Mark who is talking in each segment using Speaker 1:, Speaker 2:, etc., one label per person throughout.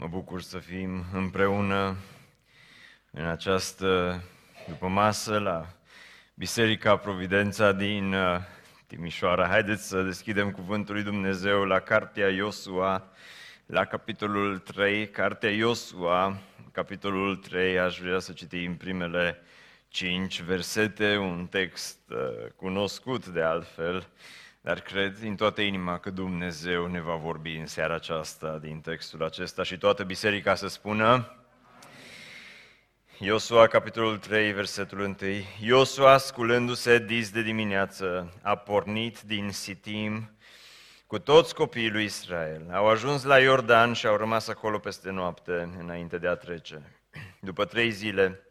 Speaker 1: Mă bucur să fim împreună în această după masă la Biserica Providența din uh, Timișoara. Haideți să deschidem Cuvântul lui Dumnezeu la Cartea Iosua, la capitolul 3. Cartea Iosua, capitolul 3, aș vrea să citim primele 5 versete, un text uh, cunoscut de altfel, dar cred din toată inima că Dumnezeu ne va vorbi în seara aceasta din textul acesta și toată biserica să spună Iosua, capitolul 3, versetul 1. Iosua, sculându-se dis de dimineață, a pornit din Sitim cu toți copiii lui Israel. Au ajuns la Iordan și au rămas acolo peste noapte, înainte de a trece. După trei zile,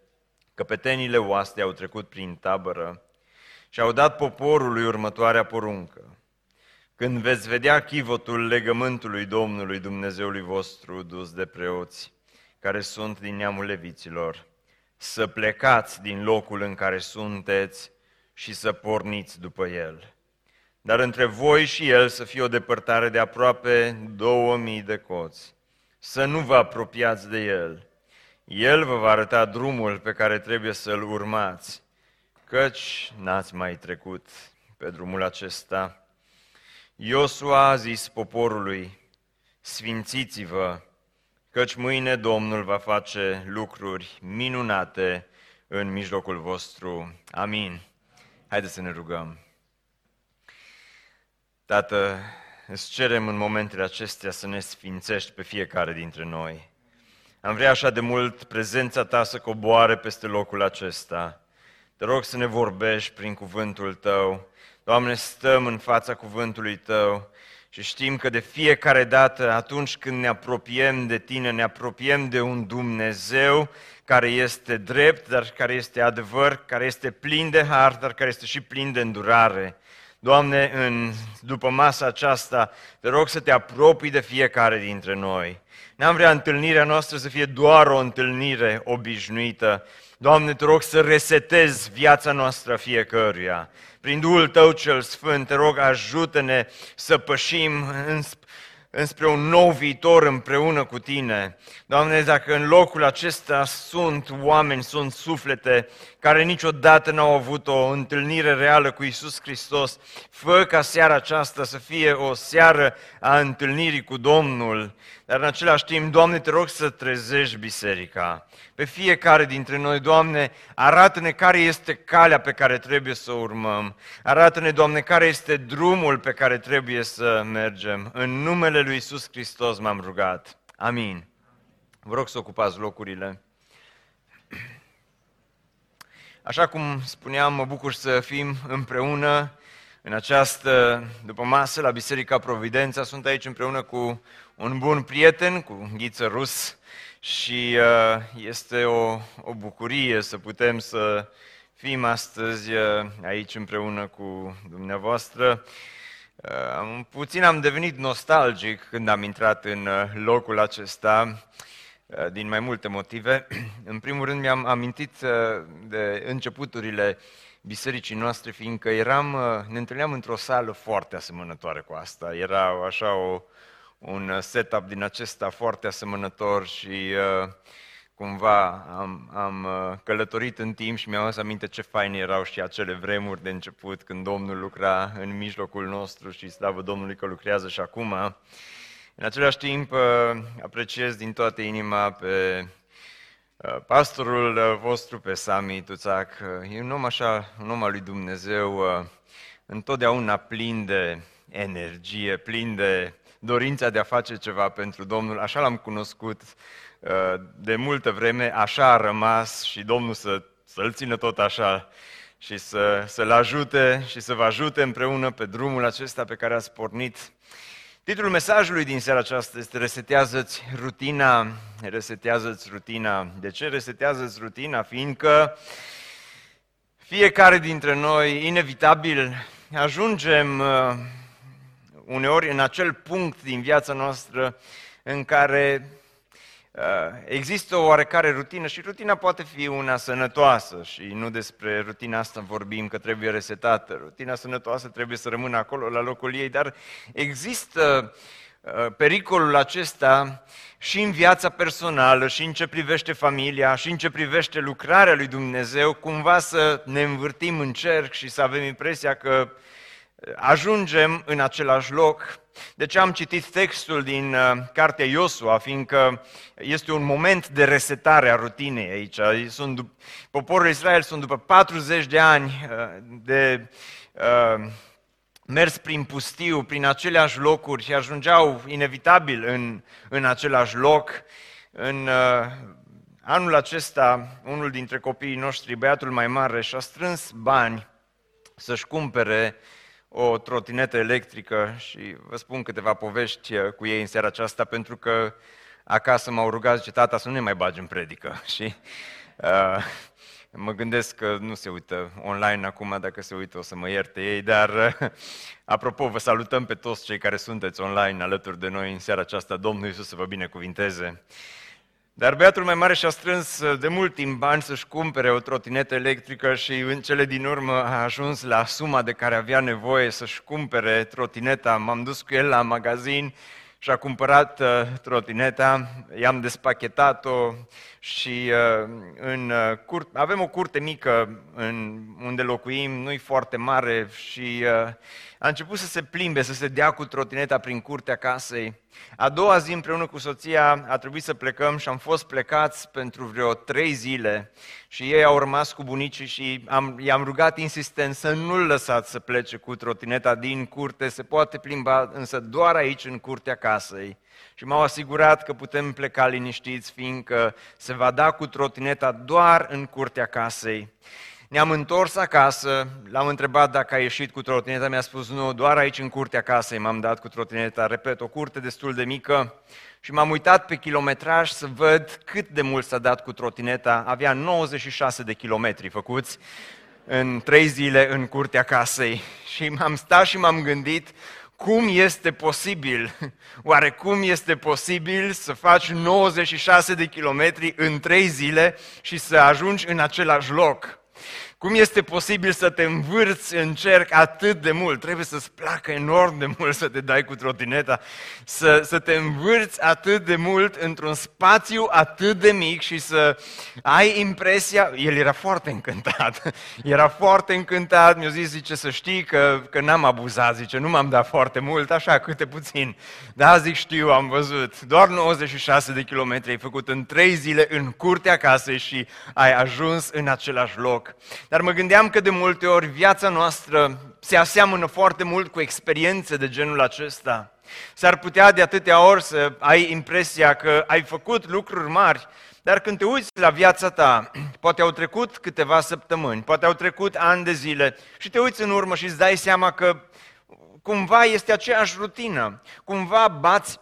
Speaker 1: căpetenile oaste au trecut prin tabără și au dat poporului următoarea poruncă. Când veți vedea chivotul legământului Domnului Dumnezeului vostru dus de preoți, care sunt din neamul leviților, să plecați din locul în care sunteți și să porniți după el. Dar între voi și el să fie o depărtare de aproape 2000 de coți. Să nu vă apropiați de el. El vă va arăta drumul pe care trebuie să-l urmați căci n-ați mai trecut pe drumul acesta. Iosua a zis poporului, sfințiți-vă, căci mâine Domnul va face lucruri minunate în mijlocul vostru. Amin. Haideți să ne rugăm. Tată, îți cerem în momentele acestea să ne sfințești pe fiecare dintre noi. Am vrea așa de mult prezența ta să coboare peste locul acesta te rog să ne vorbești prin cuvântul Tău. Doamne, stăm în fața cuvântului Tău și știm că de fiecare dată, atunci când ne apropiem de Tine, ne apropiem de un Dumnezeu care este drept, dar care este adevăr, care este plin de har, dar care este și plin de îndurare. Doamne, în, după masa aceasta, te rog să te apropii de fiecare dintre noi. N-am vrea întâlnirea noastră să fie doar o întâlnire obișnuită, Doamne, te rog să resetezi viața noastră fiecăruia. Prin Duhul Tău cel Sfânt, te rog, ajută-ne să pășim înspre un nou viitor împreună cu Tine. Doamne, dacă în locul acesta sunt oameni, sunt suflete care niciodată n-au avut o întâlnire reală cu Isus Hristos, fă ca seara aceasta să fie o seară a întâlnirii cu Domnul, dar în același timp, Doamne, te rog să trezești biserica. Pe fiecare dintre noi, Doamne, arată-ne care este calea pe care trebuie să o urmăm. Arată-ne, Doamne, care este drumul pe care trebuie să mergem. În numele Lui Isus Hristos m-am rugat. Amin. Vă rog să ocupați locurile. Așa cum spuneam, mă bucur să fim împreună în această după masă la Biserica Providența. Sunt aici împreună cu un bun prieten, cu Ghiță Rus, și uh, este o, o bucurie să putem să fim astăzi uh, aici împreună cu dumneavoastră. Uh, puțin am devenit nostalgic când am intrat în locul acesta, din mai multe motive. În primul rând mi-am amintit de începuturile bisericii noastre, fiindcă eram, ne întâlneam într-o sală foarte asemănătoare cu asta. Era așa o, un uh, setup din acesta foarte asemănător și uh, cumva am, am uh, călătorit în timp și mi-am adus aminte ce faine erau și acele vremuri de început când Domnul lucra în mijlocul nostru și slavă Domnului că lucrează și acum. În același timp apreciez din toată inima pe pastorul vostru, pe Sami Tuțac. E un om așa, un om al lui Dumnezeu, întotdeauna plin de energie, plin de dorința de a face ceva pentru Domnul. Așa l-am cunoscut uh, de multă vreme, așa a rămas și Domnul să, să-l țină tot așa și să, să-l ajute și să vă ajute împreună pe drumul acesta pe care ați pornit. Titlul mesajului din seara aceasta este Resetează-ți rutina, resetează-ți rutina. De ce resetează-ți rutina? Fiindcă fiecare dintre noi, inevitabil, ajungem uh, uneori în acel punct din viața noastră în care uh, există o oarecare rutină și rutina poate fi una sănătoasă și nu despre rutina asta vorbim că trebuie resetată. Rutina sănătoasă trebuie să rămână acolo la locul ei, dar există pericolul acesta și în viața personală, și în ce privește familia, și în ce privește lucrarea lui Dumnezeu, cumva să ne învârtim în cerc și să avem impresia că ajungem în același loc. De ce am citit textul din uh, cartea Iosua, fiindcă este un moment de resetare a rutinei aici. Sunt, poporul Israel sunt după 40 de ani uh, de uh, mers prin pustiu, prin aceleași locuri și ajungeau inevitabil în, în același loc. În uh, anul acesta, unul dintre copiii noștri, băiatul mai mare, și-a strâns bani să-și cumpere o trotinetă electrică și vă spun câteva povești uh, cu ei în seara aceasta pentru că acasă m-au rugat, zice, tata, să nu ne mai bagi în predică. Și uh, mă gândesc că nu se uită online acum, dacă se uită o să mă ierte ei, dar uh, apropo, vă salutăm pe toți cei care sunteți online alături de noi în seara aceasta. Domnul Iisus să vă binecuvinteze. Dar băiatul mai mare și-a strâns uh, de mult timp bani să-și cumpere o trotinetă electrică și în cele din urmă a ajuns la suma de care avea nevoie să-și cumpere trotineta. M-am dus cu el la magazin și a cumpărat uh, trotineta, i-am despachetat-o și uh, în uh, cur- avem o curte mică în unde locuim, nu-i foarte mare și uh, a început să se plimbe, să se dea cu trotineta prin curtea casei. A doua zi împreună cu soția a trebuit să plecăm și am fost plecați pentru vreo trei zile și ei au rămas cu bunicii și am, i-am rugat insistent să nu-l lăsați să plece cu trotineta din curte, se poate plimba însă doar aici în curtea casei. Și m-au asigurat că putem pleca liniștiți, fiindcă se va da cu trotineta doar în curtea casei. Ne-am întors acasă, l-am întrebat dacă a ieșit cu trotineta, mi-a spus nu, doar aici în curtea casei m-am dat cu trotineta, repet, o curte destul de mică și m-am uitat pe kilometraj să văd cât de mult s-a dat cu trotineta, avea 96 de kilometri făcuți în trei zile în curtea casei. Și m-am stat și m-am gândit cum este posibil, oare cum este posibil să faci 96 de kilometri în trei zile și să ajungi în același loc? Cum este posibil să te învârți în cerc atât de mult? Trebuie să-ți placă enorm de mult să te dai cu trotineta, să, să te învârți atât de mult într-un spațiu atât de mic și să ai impresia... El era foarte încântat, era foarte încântat, mi-a zis, zice, să știi că, că n-am abuzat, zice, nu m-am dat foarte mult, așa, câte puțin. Da, zic, știu, am văzut, doar 96 de kilometri ai făcut în trei zile în curtea casei și ai ajuns în același loc. Dar mă gândeam că de multe ori viața noastră se aseamănă foarte mult cu experiențe de genul acesta. S-ar putea de atâtea ori să ai impresia că ai făcut lucruri mari, dar când te uiți la viața ta, poate au trecut câteva săptămâni, poate au trecut ani de zile și te uiți în urmă și îți dai seama că cumva este aceeași rutină, cumva bați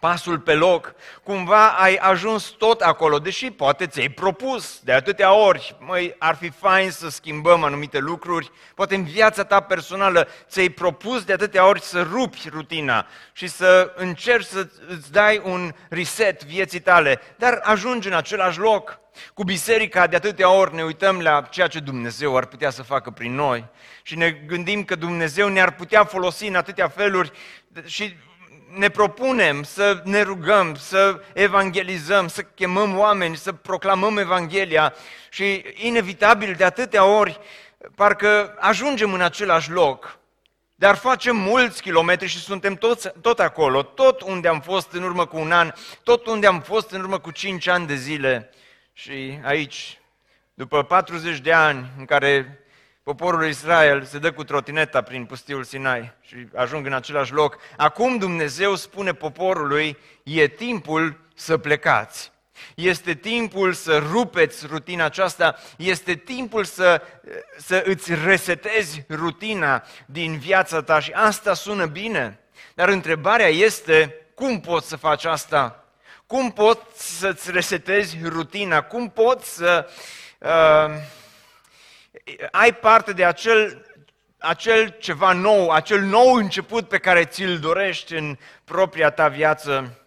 Speaker 1: pasul pe loc, cumva ai ajuns tot acolo, deși poate ți-ai propus de atâtea ori, măi, ar fi fain să schimbăm anumite lucruri, poate în viața ta personală ți-ai propus de atâtea ori să rupi rutina și să încerci să îți dai un reset vieții tale, dar ajungi în același loc. Cu biserica de atâtea ori ne uităm la ceea ce Dumnezeu ar putea să facă prin noi și ne gândim că Dumnezeu ne-ar putea folosi în atâtea feluri și ne propunem să ne rugăm, să evangelizăm, să chemăm oameni, să proclamăm Evanghelia și inevitabil de atâtea ori parcă ajungem în același loc, dar facem mulți kilometri și suntem toți, tot acolo, tot unde am fost în urmă cu un an, tot unde am fost în urmă cu cinci ani de zile. Și aici, după 40 de ani în care poporul Israel se dă cu trotineta prin pustiul Sinai și ajung în același loc. Acum Dumnezeu spune poporului, e timpul să plecați. Este timpul să rupeți rutina aceasta, este timpul să, să îți resetezi rutina din viața ta și asta sună bine. Dar întrebarea este, cum poți să faci asta? Cum poți să-ți resetezi rutina? Cum poți să uh, ai parte de acel, acel ceva nou, acel nou început pe care ți-l dorești în propria ta viață,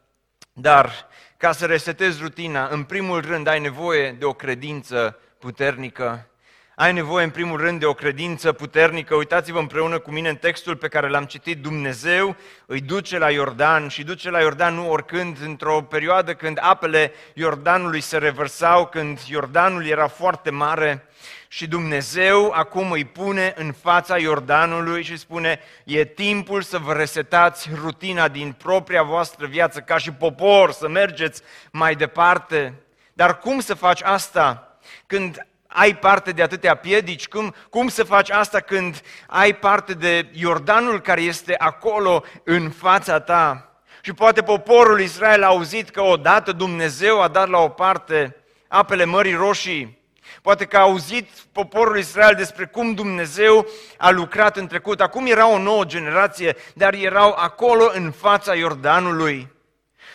Speaker 1: dar ca să resetezi rutina, în primul rând ai nevoie de o credință puternică, ai nevoie în primul rând de o credință puternică. Uitați-vă împreună cu mine în textul pe care l-am citit. Dumnezeu îi duce la Iordan și duce la Iordan nu oricând, într-o perioadă când apele Iordanului se revărsau, când Iordanul era foarte mare și Dumnezeu acum îi pune în fața Iordanului și spune e timpul să vă resetați rutina din propria voastră viață ca și popor, să mergeți mai departe. Dar cum să faci asta când ai parte de atâtea piedici? Cum, cum să faci asta când ai parte de Iordanul care este acolo în fața ta? Și poate poporul Israel a auzit că odată Dumnezeu a dat la o parte apele Mării Roșii. Poate că a auzit poporul Israel despre cum Dumnezeu a lucrat în trecut. Acum era o nouă generație, dar erau acolo în fața Iordanului.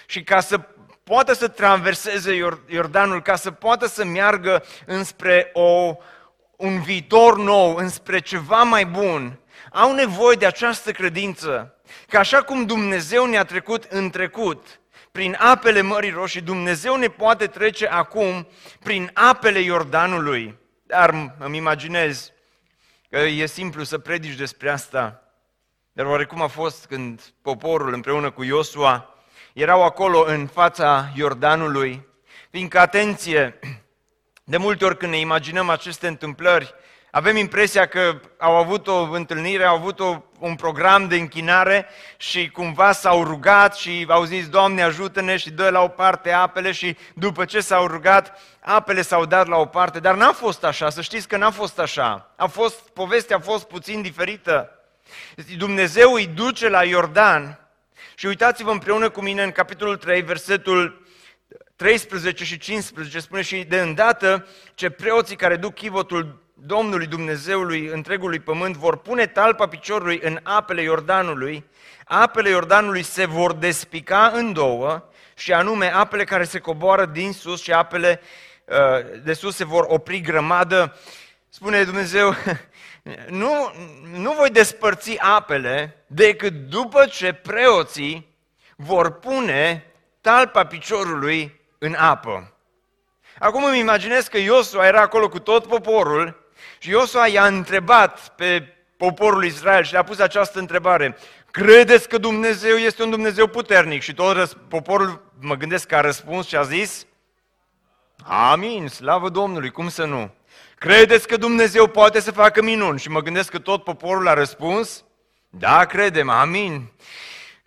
Speaker 1: Și ca să poată să traverseze Iordanul, ca să poată să meargă înspre o, un viitor nou, înspre ceva mai bun, au nevoie de această credință. Că așa cum Dumnezeu ne-a trecut în trecut, prin apele Mării Roșii, Dumnezeu ne poate trece acum prin apele Iordanului. Dar îmi imaginez că e simplu să predici despre asta. Dar oarecum a fost când poporul împreună cu Iosua erau acolo în fața Iordanului, fiindcă, atenție, de multe ori când ne imaginăm aceste întâmplări, avem impresia că au avut o întâlnire, au avut o, un program de închinare și cumva s-au rugat și au zis, Doamne ajută-ne și dă la o parte apele și după ce s-au rugat, apele s-au dat la o parte. Dar n-a fost așa, să știți că n-a fost așa. A fost, povestea a fost puțin diferită. Dumnezeu îi duce la Iordan și uitați-vă împreună cu mine în capitolul 3, versetul 13 și 15, spune și de îndată ce preoții care duc chivotul Domnului Dumnezeului întregului pământ vor pune talpa piciorului în apele Iordanului, apele Iordanului se vor despica în două, și anume apele care se coboară din sus și apele uh, de sus se vor opri grămadă. Spune Dumnezeu, nu, nu voi despărți apele decât după ce preoții vor pune talpa piciorului în apă. Acum îmi imaginez că Iosua era acolo cu tot poporul și Iosua i-a întrebat pe poporul Israel și le-a pus această întrebare. Credeți că Dumnezeu este un Dumnezeu puternic? Și tot poporul, mă gândesc că a răspuns și a zis, Amin, slavă Domnului, cum să nu? Credeți că Dumnezeu poate să facă minuni? Și mă gândesc că tot poporul a răspuns, da, credem, amin.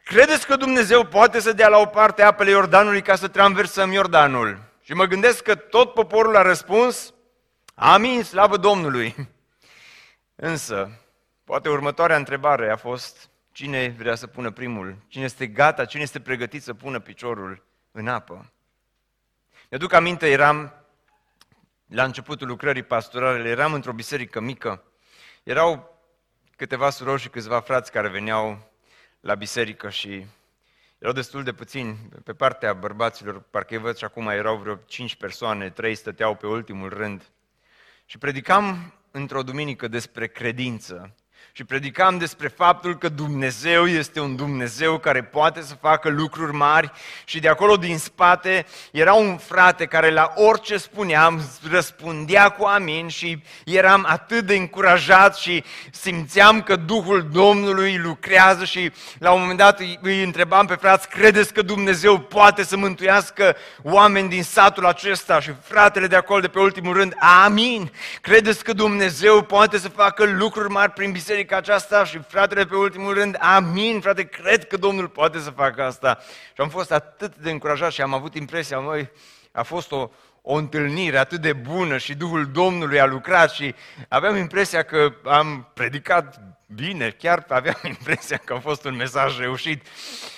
Speaker 1: Credeți că Dumnezeu poate să dea la o parte apele Iordanului ca să traversăm Iordanul? Și mă gândesc că tot poporul a răspuns, amin, slavă Domnului. Însă, poate următoarea întrebare a fost, cine vrea să pună primul? Cine este gata, cine este pregătit să pună piciorul în apă? Mi-aduc aminte, eram la începutul lucrării pastorale, eram într-o biserică mică. Erau câteva surori și câțiva frați care veneau la biserică și erau destul de puțini. Pe partea bărbaților, parcă văd și acum erau vreo cinci persoane, trei stăteau pe ultimul rând. Și predicam într-o duminică despre credință și predicam despre faptul că Dumnezeu este un Dumnezeu care poate să facă lucruri mari și de acolo din spate era un frate care la orice spuneam răspundea cu amin și eram atât de încurajat și simțeam că Duhul Domnului lucrează și la un moment dat îi întrebam pe frați, credeți că Dumnezeu poate să mântuiască oameni din satul acesta? Și fratele de acolo de pe ultimul rând, amin! Credeți că Dumnezeu poate să facă lucruri mari prin biserică? Biserica aceasta și fratele pe ultimul rând, amin, frate, cred că Domnul poate să facă asta. Și am fost atât de încurajat și am avut impresia, măi, a fost o, o întâlnire atât de bună și Duhul Domnului a lucrat și aveam impresia că am predicat bine, chiar aveam impresia că a fost un mesaj reușit.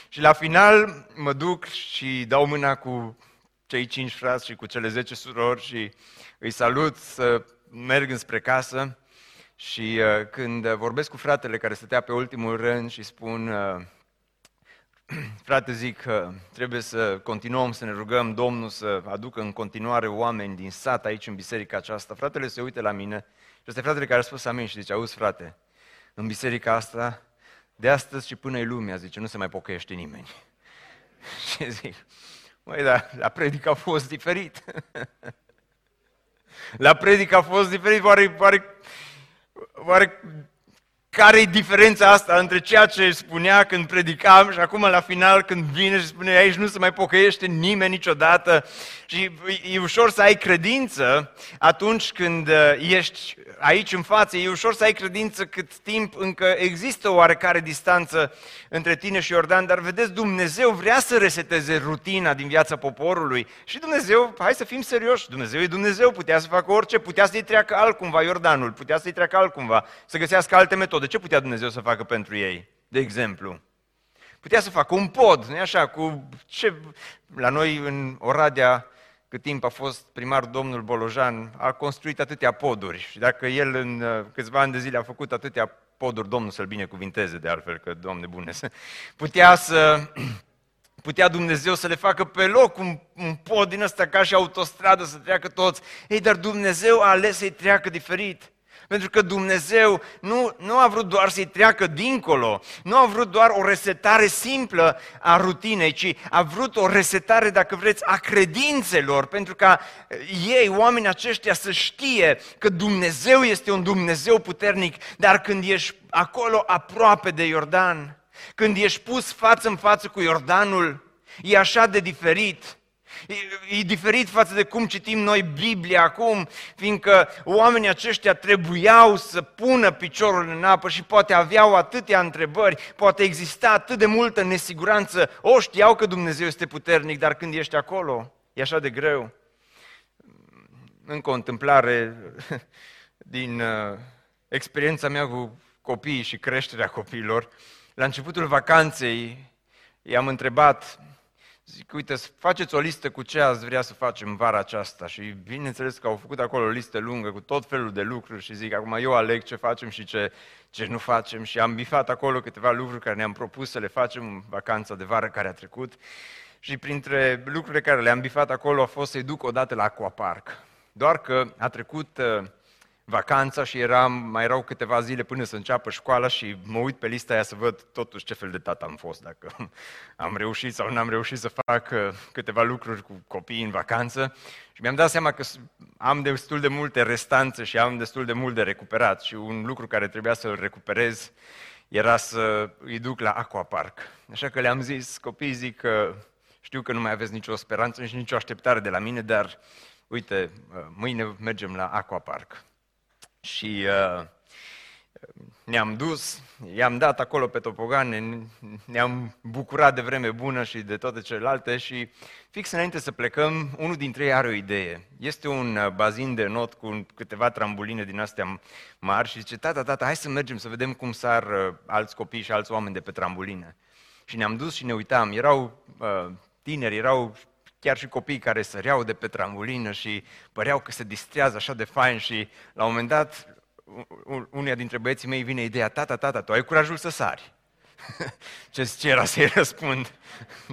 Speaker 1: Și la final mă duc și dau mâna cu cei cinci frați și cu cele zece surori și îi salut să merg înspre casă și uh, când vorbesc cu fratele care stătea pe ultimul rând și spun, uh, frate, zic că trebuie să continuăm să ne rugăm Domnul să aducă în continuare oameni din sat aici în biserica aceasta, fratele se uită la mine și este fratele care a spus amin și zice, auzi frate, în biserica asta, de astăzi și până e lumea, zice, nu se mai pocăiește nimeni. și zic, măi, dar la predică a fost diferit. La predică a fost diferit, oare, oare, oare care e diferența asta între ceea ce spunea când predicam și acum la final când vine și spune aici nu se mai pocăiește nimeni niciodată. Și e ușor să ai credință atunci când uh, ești aici în față, e ușor să ai credință cât timp încă există o oarecare distanță între tine și Iordan, dar vedeți, Dumnezeu vrea să reseteze rutina din viața poporului. Și Dumnezeu, hai să fim serioși, Dumnezeu e Dumnezeu, putea să facă orice, putea să-i treacă altcumva Iordanul, putea să-i treacă altcumva, să găsească alte metode. Ce putea Dumnezeu să facă pentru ei, de exemplu? Putea să facă un pod, nu așa, cu ce... La noi în Oradea cât timp a fost primar domnul Bolojan, a construit atâtea poduri și dacă el în uh, câțiva ani de zile a făcut atâtea poduri, Domnul să-l binecuvinteze de altfel, că Doamne bune, putea să putea Dumnezeu să le facă pe loc un, un pod din ăsta ca și autostradă să treacă toți. Ei, dar Dumnezeu a ales să-i treacă diferit. Pentru că Dumnezeu nu, nu a vrut doar să-i treacă dincolo, nu a vrut doar o resetare simplă a rutinei, ci a vrut o resetare, dacă vreți, a credințelor, pentru ca ei, oamenii aceștia, să știe că Dumnezeu este un Dumnezeu puternic, dar când ești acolo aproape de Iordan, când ești pus față în față cu Iordanul, e așa de diferit E, e diferit față de cum citim noi Biblia acum, fiindcă oamenii aceștia trebuiau să pună piciorul în apă și poate aveau atâtea întrebări, poate exista atât de multă nesiguranță. O, știau că Dumnezeu este puternic, dar când ești acolo, e așa de greu. Încă o întâmplare din uh, experiența mea cu copiii și creșterea copiilor. La începutul vacanței i-am întrebat Zic, uite, faceți o listă cu ce ați vrea să facem vara aceasta. Și bineînțeles că au făcut acolo o listă lungă cu tot felul de lucruri și zic, acum eu aleg ce facem și ce, ce nu facem. Și am bifat acolo câteva lucruri care ne-am propus să le facem în vacanța de vară care a trecut. Și printre lucrurile care le-am bifat acolo a fost să-i duc odată la aquapark. Doar că a trecut uh, vacanța și eram, mai erau câteva zile până să înceapă școala și mă uit pe lista aia să văd totuși ce fel de tată am fost, dacă am reușit sau nu am reușit să fac uh, câteva lucruri cu copiii în vacanță. Și mi-am dat seama că am destul de multe restanțe și am destul de mult de recuperat și un lucru care trebuia să-l recuperez era să îi duc la aquapark. Așa că le-am zis, copiii zic că știu că nu mai aveți nicio speranță și nicio așteptare de la mine, dar uite, uh, mâine mergem la aquapark. Și uh, ne-am dus, i-am dat acolo pe topogane, ne-am bucurat de vreme bună și de toate celelalte și fix înainte să plecăm, unul dintre ei are o idee. Este un uh, bazin de not cu câteva trambuline din astea mari și zice, tata, tata, hai să mergem să vedem cum sar uh, alți copii și alți oameni de pe trambuline. Și ne-am dus și ne uitam, erau uh, tineri, erau chiar și copii care săreau de pe trambulină și păreau că se distrează așa de fain și la un moment dat unia dintre băieții mei vine ideea, tata, tata, tu ai curajul să sari. ce, ce era să-i răspund?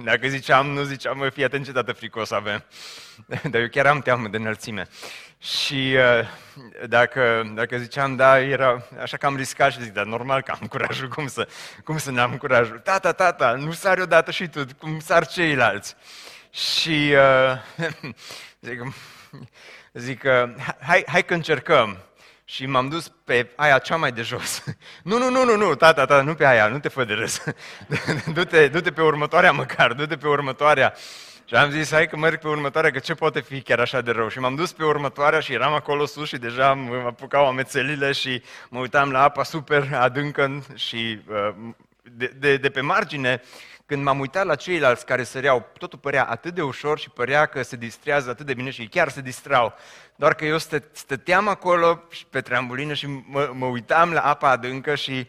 Speaker 1: Dacă ziceam, nu ziceam, mă, fii atent ce dată fricos avem. Dar eu chiar am teamă de înălțime. Și uh, dacă, dacă ziceam, da, era așa că am riscat și zic, dar normal că am curajul, cum să, cum să n-am curajul? Tata, tata, nu sari odată și tu, cum sar ceilalți. Și uh, zic, zic uh, hai, hai că încercăm. Și m-am dus pe aia cea mai de jos. nu, nu, nu, nu, nu, tata, tata, nu pe aia, nu te fă de râs. du-te, du-te pe următoarea măcar, du-te pe următoarea. Și am zis, hai că merg pe următoarea, că ce poate fi chiar așa de rău? Și m-am dus pe următoarea și eram acolo sus și deja mă apucau amețelile și mă uitam la apa super adâncă și uh, de, de, de pe margine când m-am uitat la ceilalți care săreau, totul părea atât de ușor și părea că se distrează atât de bine și chiar se distrau. Doar că eu stă, stăteam acolo pe trambulină și mă, mă uitam la apa adâncă și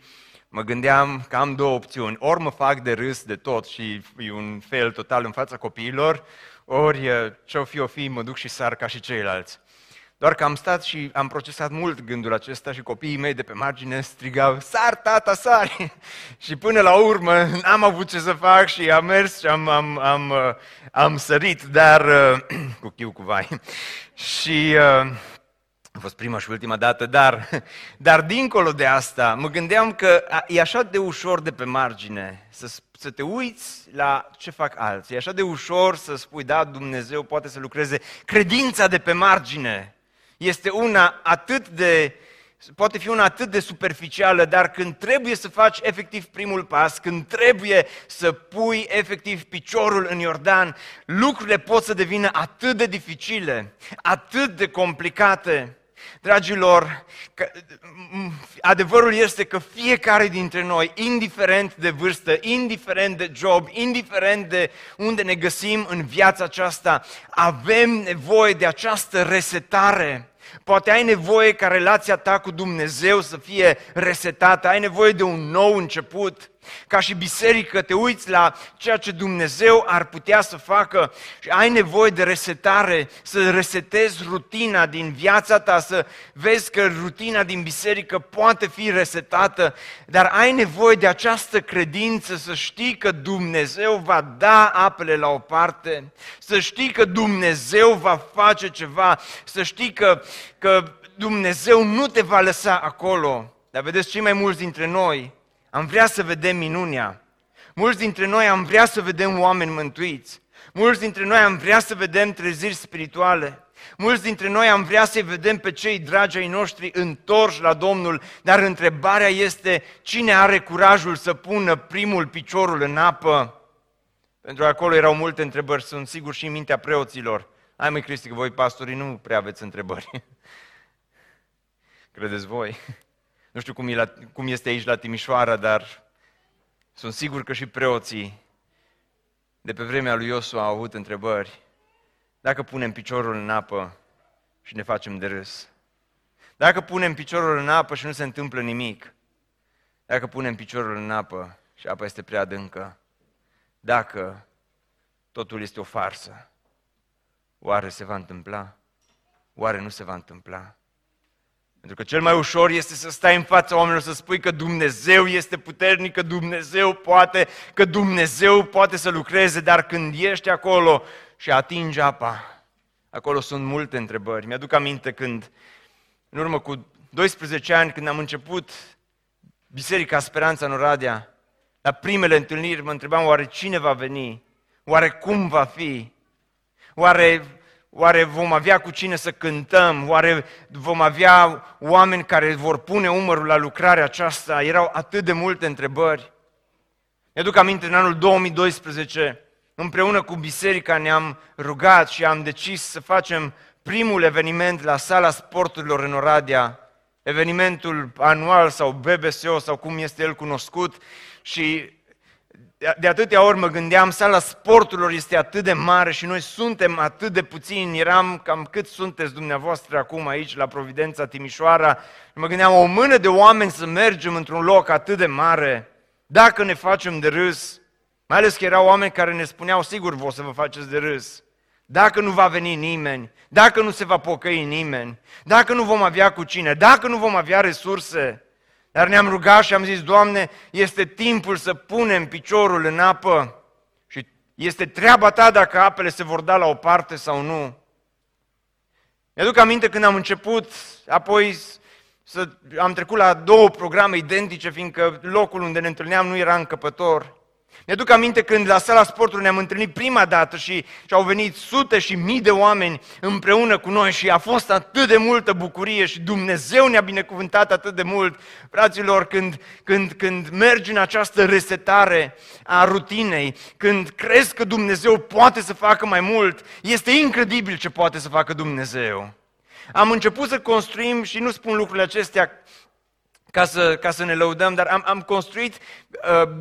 Speaker 1: mă gândeam că am două opțiuni. Ori mă fac de râs de tot și e un fel total în fața copiilor, ori ce-o fi, o fi, mă duc și sar ca și ceilalți. Doar că am stat și am procesat mult gândul acesta și copiii mei de pe margine strigau, sar, tata, sar! și până la urmă n-am avut ce să fac și am mers și am, am, am, uh, am sărit, dar cu chiu cu vai. și uh, a fost prima și ultima dată, dar, dar dincolo de asta, mă gândeam că e așa de ușor de pe margine să, să te uiți la ce fac alții. E așa de ușor să spui, da, Dumnezeu poate să lucreze credința de pe margine este una atât de poate fi una atât de superficială, dar când trebuie să faci efectiv primul pas, când trebuie să pui efectiv piciorul în Iordan, lucrurile pot să devină atât de dificile, atât de complicate. Dragilor, că, adevărul este că fiecare dintre noi, indiferent de vârstă, indiferent de job, indiferent de unde ne găsim în viața aceasta, avem nevoie de această resetare Poate ai nevoie ca relația ta cu Dumnezeu să fie resetată, ai nevoie de un nou început. Ca și biserică te uiți la ceea ce Dumnezeu ar putea să facă și ai nevoie de resetare, să resetezi rutina din viața ta, să vezi că rutina din biserică poate fi resetată, dar ai nevoie de această credință, să știi că Dumnezeu va da apele la o parte, să știi că Dumnezeu va face ceva, să știi că, că Dumnezeu nu te va lăsa acolo. Dar vedeți, cei mai mulți dintre noi am vrea să vedem minunea. Mulți dintre noi am vrea să vedem oameni mântuiți. Mulți dintre noi am vrea să vedem treziri spirituale. Mulți dintre noi am vrea să-i vedem pe cei dragi ai noștri întorși la Domnul, dar întrebarea este cine are curajul să pună primul piciorul în apă? Pentru că acolo erau multe întrebări, sunt sigur și în mintea preoților. Hai măi Cristi, că voi pastorii nu prea aveți întrebări. Credeți voi? Nu știu cum, e la, cum este aici la Timișoara, dar sunt sigur că și preoții de pe vremea lui Iosu au avut întrebări. Dacă punem piciorul în apă și ne facem de râs. Dacă punem piciorul în apă și nu se întâmplă nimic. Dacă punem piciorul în apă și apa este prea adâncă. Dacă totul este o farsă. Oare se va întâmpla? Oare nu se va întâmpla? Pentru că cel mai ușor este să stai în fața oamenilor să spui că Dumnezeu este puternic, că Dumnezeu poate, că Dumnezeu poate să lucreze, dar când ești acolo și atingi apa, acolo sunt multe întrebări. Mi-aduc aminte când, în urmă cu 12 ani, când am început Biserica Speranța în Oradea, la primele întâlniri mă întrebam oare cine va veni, oare cum va fi, oare Oare vom avea cu cine să cântăm? Oare vom avea oameni care vor pune umărul la lucrarea aceasta? Erau atât de multe întrebări. Mi-aduc aminte, în anul 2012, împreună cu biserica ne-am rugat și am decis să facem primul eveniment la sala sporturilor în Oradea, evenimentul anual sau BBSO sau cum este el cunoscut și de atâtea ori mă gândeam, sala sporturilor este atât de mare și noi suntem atât de puțini, eram cam cât sunteți dumneavoastră acum aici la Providența Timișoara, mă gândeam o mână de oameni să mergem într-un loc atât de mare, dacă ne facem de râs, mai ales că erau oameni care ne spuneau, sigur vă o să vă faceți de râs, dacă nu va veni nimeni, dacă nu se va pocăi nimeni, dacă nu vom avea cu cine, dacă nu vom avea resurse, dar ne-am rugat și am zis, Doamne, este timpul să punem piciorul în apă și este treaba Ta dacă apele se vor da la o parte sau nu. Mi-aduc aminte când am început, apoi să, am trecut la două programe identice, fiindcă locul unde ne întâlneam nu era încăpător. Mi-aduc aminte când la sala sportului ne-am întâlnit prima dată și, și au venit sute și mii de oameni împreună cu noi și a fost atât de multă bucurie și Dumnezeu ne-a binecuvântat atât de mult. Fraților, când, când, când mergi în această resetare a rutinei, când crezi că Dumnezeu poate să facă mai mult, este incredibil ce poate să facă Dumnezeu. Am început să construim și nu spun lucrurile acestea ca să, ca să ne lăudăm, dar am, am construit uh,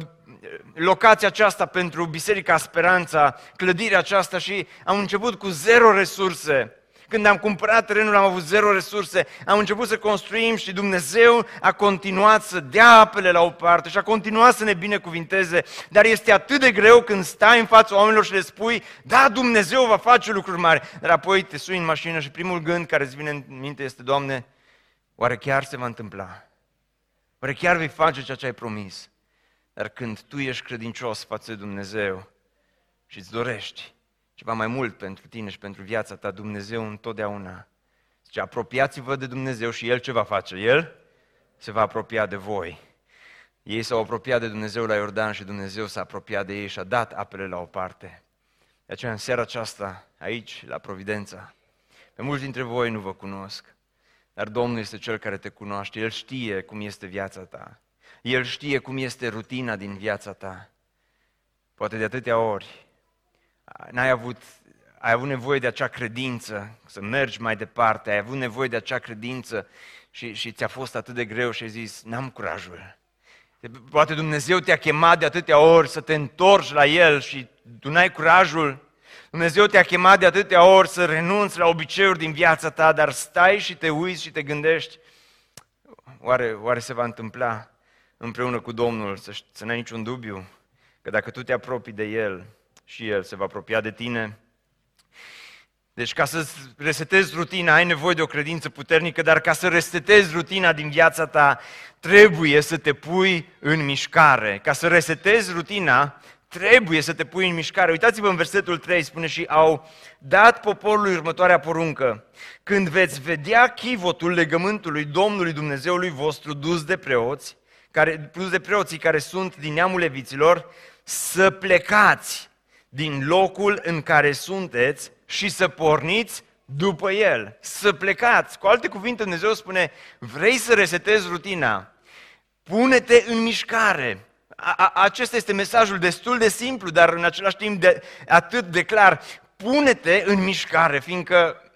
Speaker 1: locația aceasta pentru Biserica Speranța, clădirea aceasta și am început cu zero resurse. Când am cumpărat terenul am avut zero resurse, am început să construim și Dumnezeu a continuat să dea apele la o parte și a continuat să ne binecuvinteze. Dar este atât de greu când stai în fața oamenilor și le spui, da, Dumnezeu va face lucruri mari, dar apoi te sui în mașină și primul gând care îți vine în minte este, Doamne, oare chiar se va întâmpla? Oare chiar vei face ceea ce ai promis? Dar când tu ești credincios față de Dumnezeu și îți dorești ceva mai mult pentru tine și pentru viața ta, Dumnezeu întotdeauna zice, apropiați-vă de Dumnezeu și El ce va face? El se va apropia de voi. Ei s-au apropiat de Dumnezeu la Iordan și Dumnezeu s-a apropiat de ei și a dat apele la o parte. De aceea, în seara aceasta, aici, la Providența, Pe mulți dintre voi nu vă cunosc, dar Domnul este Cel care te cunoaște. El știe cum este viața ta. El știe cum este rutina din viața ta. Poate de atâtea ori n-ai avut, ai avut nevoie de acea credință, să mergi mai departe, ai avut nevoie de acea credință și, și ți-a fost atât de greu și ai zis, n-am curajul. Poate Dumnezeu te-a chemat de atâtea ori să te întorci la El și tu n-ai curajul. Dumnezeu te-a chemat de atâtea ori să renunți la obiceiuri din viața ta, dar stai și te uiți și te gândești, oare, oare se va întâmpla împreună cu Domnul, să, să n-ai niciun dubiu, că dacă tu te apropii de El și El se va apropia de tine, deci ca să resetezi rutina ai nevoie de o credință puternică, dar ca să resetezi rutina din viața ta, trebuie să te pui în mișcare. Ca să resetezi rutina, trebuie să te pui în mișcare. Uitați-vă în versetul 3, spune și au dat poporului următoarea poruncă. Când veți vedea chivotul legământului Domnului Dumnezeului vostru dus de preoți, care, plus de preoții care sunt din neamul leviților, să plecați din locul în care sunteți și să porniți după el, să plecați. Cu alte cuvinte, Dumnezeu spune, vrei să resetezi rutina, pune-te în mișcare. A, a, acesta este mesajul destul de simplu, dar în același timp de, atât de clar. Pune-te în mișcare, fiindcă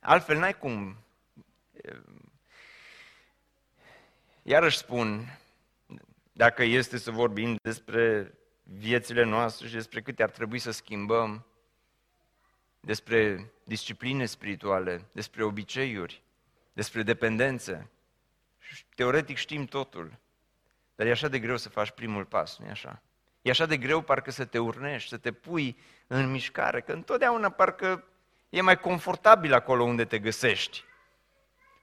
Speaker 1: altfel n-ai cum. Iarăși spun, dacă este să vorbim despre viețile noastre și despre câte ar trebui să schimbăm, despre discipline spirituale, despre obiceiuri, despre dependențe. Și teoretic știm totul, dar e așa de greu să faci primul pas, nu e așa? E așa de greu parcă să te urnești, să te pui în mișcare, că întotdeauna parcă e mai confortabil acolo unde te găsești.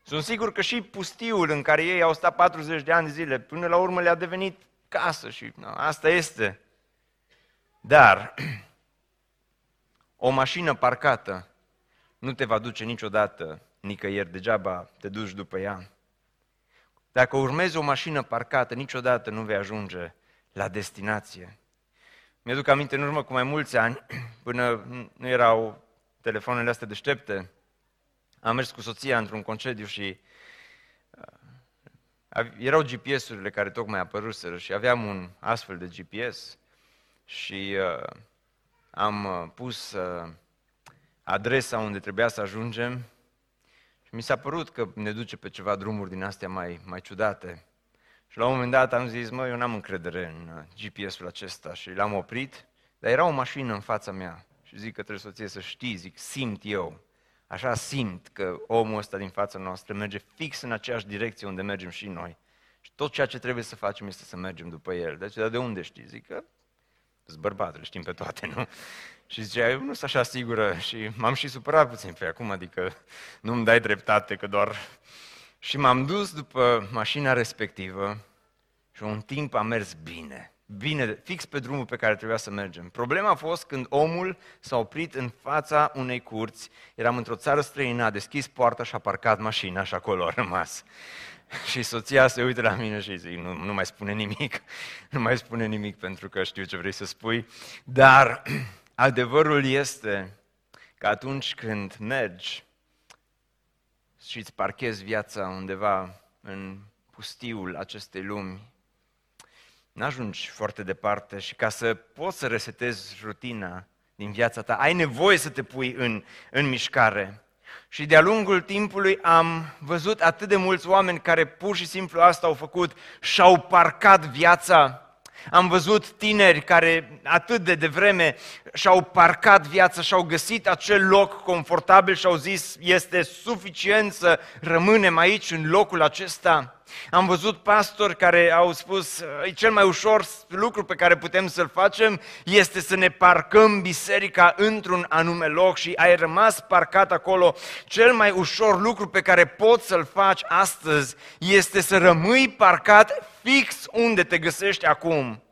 Speaker 1: Sunt sigur că și pustiul în care ei au stat 40 de ani de zile, până la urmă le-a devenit casă și na, asta este. Dar o mașină parcată nu te va duce niciodată nicăieri, degeaba te duci după ea. Dacă urmezi o mașină parcată, niciodată nu vei ajunge la destinație. Mi-aduc aminte în urmă cu mai mulți ani, până nu erau telefoanele astea deștepte, am mers cu soția într-un concediu și uh, erau GPS-urile care tocmai apăruseră și aveam un astfel de GPS și uh, am uh, pus uh, adresa unde trebuia să ajungem și mi s-a părut că ne duce pe ceva drumuri din astea mai, mai ciudate. Și la un moment dat am zis, mă, eu n-am încredere în uh, GPS-ul acesta și l-am oprit, dar era o mașină în fața mea și zic că trebuie soție să știi, zic, simt eu, așa simt că omul ăsta din fața noastră merge fix în aceeași direcție unde mergem și noi. Și tot ceea ce trebuie să facem este să mergem după el. Deci, dar de unde știi? Zic că sunt bărbat, le știm pe toate, nu? Și zicea, eu nu sunt așa sigură și m-am și supărat puțin pe acum, adică nu-mi dai dreptate, că doar... Și m-am dus după mașina respectivă și un timp a mers bine, bine, fix pe drumul pe care trebuia să mergem. Problema a fost când omul s-a oprit în fața unei curți, eram într-o țară străină, a deschis poarta și a parcat mașina și acolo a rămas. Și soția se uită la mine și zic, nu, nu mai spune nimic, nu mai spune nimic pentru că știu ce vrei să spui. Dar adevărul este că atunci când mergi și îți parchezi viața undeva în pustiul acestei lumi, n-ajungi foarte departe și ca să poți să resetezi rutina din viața ta, ai nevoie să te pui în, în mișcare. Și de-a lungul timpului am văzut atât de mulți oameni care pur și simplu asta au făcut și-au parcat viața. Am văzut tineri care atât de devreme și-au parcat viața, și-au găsit acel loc confortabil și au zis este suficient să rămânem aici în locul acesta. Am văzut pastori care au spus, cel mai ușor lucru pe care putem să-l facem este să ne parcăm biserica într-un anume loc și ai rămas parcat acolo. Cel mai ușor lucru pe care poți să-l faci astăzi este să rămâi parcat fix unde te găsești acum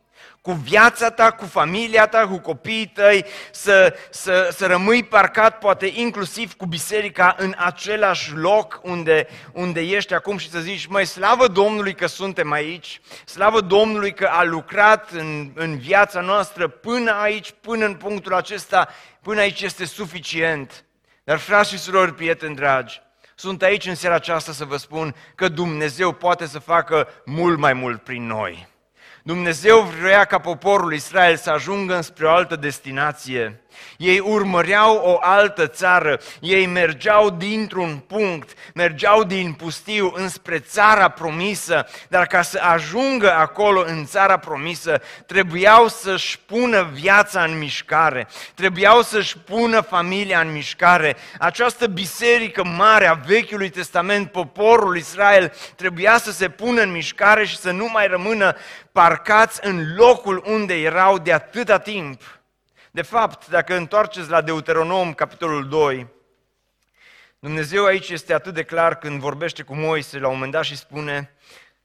Speaker 1: cu viața ta, cu familia ta, cu copiii tăi, să, să, să rămâi parcat, poate inclusiv cu biserica, în același loc unde, unde ești acum și să zici, măi, slavă Domnului că suntem aici, slavă Domnului că a lucrat în, în viața noastră până aici, până în punctul acesta, până aici este suficient. Dar, frați și surori, prieteni dragi, sunt aici în seara aceasta să vă spun că Dumnezeu poate să facă mult mai mult prin noi. Dumnezeu vrea ca poporul Israel să ajungă spre o altă destinație. Ei urmăreau o altă țară, ei mergeau dintr-un punct, mergeau din pustiu înspre țara promisă, dar ca să ajungă acolo în țara promisă, trebuiau să-și pună viața în mișcare, trebuiau să-și pună familia în mișcare. Această biserică mare a Vechiului Testament, poporul Israel, trebuia să se pună în mișcare și să nu mai rămână parcați în locul unde erau de atâta timp. De fapt, dacă întoarceți la Deuteronom, capitolul 2, Dumnezeu aici este atât de clar când vorbește cu Moise la un moment dat și spune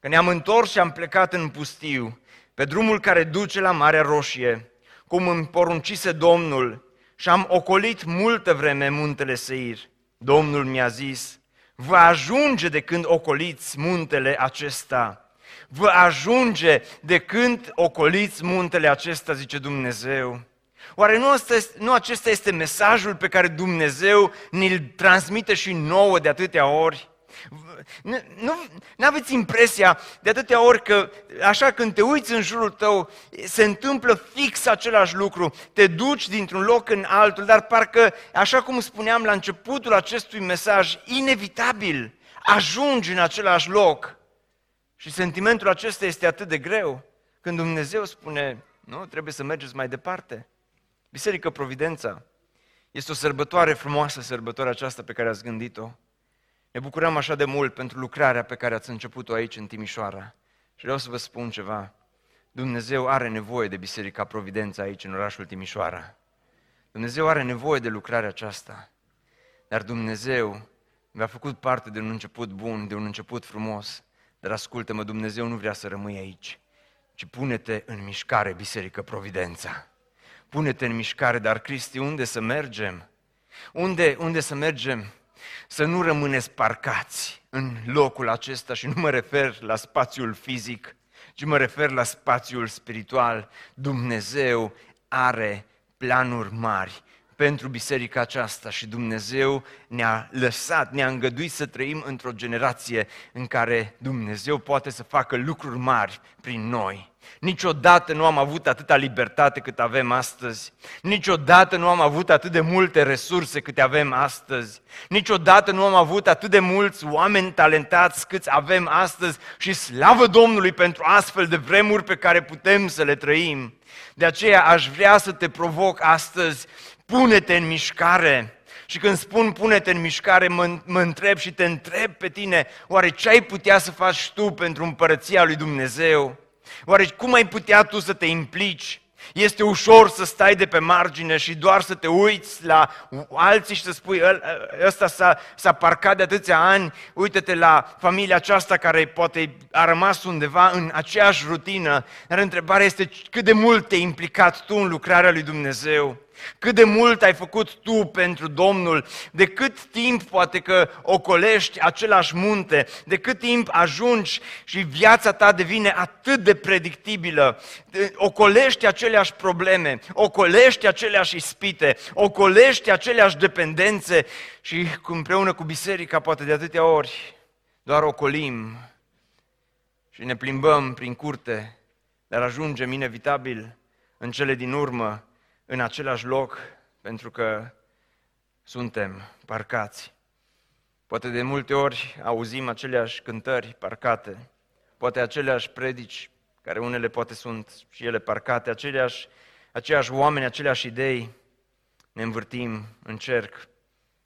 Speaker 1: că ne-am întors și am plecat în pustiu, pe drumul care duce la Marea Roșie, cum îmi poruncise Domnul, și am ocolit multă vreme muntele Seir. Domnul mi-a zis, vă ajunge de când ocoliți muntele acesta. Vă ajunge de când ocoliți muntele acesta, zice Dumnezeu. Oare nu, asta este, nu acesta este mesajul pe care Dumnezeu ne-l transmite și nouă de atâtea ori? Nu, nu aveți impresia de atâtea ori că așa când te uiți în jurul tău se întâmplă fix același lucru, te duci dintr-un loc în altul, dar parcă, așa cum spuneam la începutul acestui mesaj, inevitabil ajungi în același loc. Și sentimentul acesta este atât de greu când Dumnezeu spune, nu, trebuie să mergeți mai departe. Biserică Providența este o sărbătoare frumoasă, sărbătoarea aceasta pe care ați gândit-o. Ne bucurăm așa de mult pentru lucrarea pe care ați început-o aici în Timișoara. Și vreau să vă spun ceva. Dumnezeu are nevoie de Biserica Providența aici în orașul Timișoara. Dumnezeu are nevoie de lucrarea aceasta. Dar Dumnezeu mi-a făcut parte de un început bun, de un început frumos. Dar ascultă-mă, Dumnezeu nu vrea să rămâi aici, ci pune-te în mișcare, Biserică Providența pune-te în mișcare, dar Cristi, unde să mergem? Unde, unde să mergem? Să nu rămâneți parcați în locul acesta și nu mă refer la spațiul fizic, ci mă refer la spațiul spiritual. Dumnezeu are planuri mari pentru biserica aceasta și Dumnezeu ne-a lăsat, ne-a îngăduit să trăim într-o generație în care Dumnezeu poate să facă lucruri mari prin noi. Niciodată nu am avut atâta libertate cât avem astăzi. Niciodată nu am avut atât de multe resurse cât avem astăzi. Niciodată nu am avut atât de mulți oameni talentați cât avem astăzi și slavă Domnului pentru astfel de vremuri pe care putem să le trăim. De aceea aș vrea să te provoc astăzi, pune-te în mișcare. Și când spun pune-te în mișcare, mă, mă întreb și te întreb pe tine, oare ce ai putea să faci tu pentru împărăția lui Dumnezeu? Oare cum ai putea tu să te implici? Este ușor să stai de pe margine și doar să te uiți la alții și să spui, ăsta s-a, s-a parcat de atâția ani, uite-te la familia aceasta care poate a rămas undeva în aceeași rutină. Dar întrebarea este cât de mult te-ai implicat tu în lucrarea lui Dumnezeu? Cât de mult ai făcut tu pentru Domnul, de cât timp poate că ocolești același munte, de cât timp ajungi și viața ta devine atât de predictibilă, ocolești aceleași probleme, ocolești aceleași ispite, ocolești aceleași dependențe și împreună cu biserica poate de atâtea ori doar ocolim și ne plimbăm prin curte, dar ajungem inevitabil în cele din urmă în același loc pentru că suntem parcați. Poate de multe ori auzim aceleași cântări parcate, poate aceleași predici, care unele poate sunt și ele parcate, aceleași, aceiași oameni, aceleași idei, ne învârtim în cerc,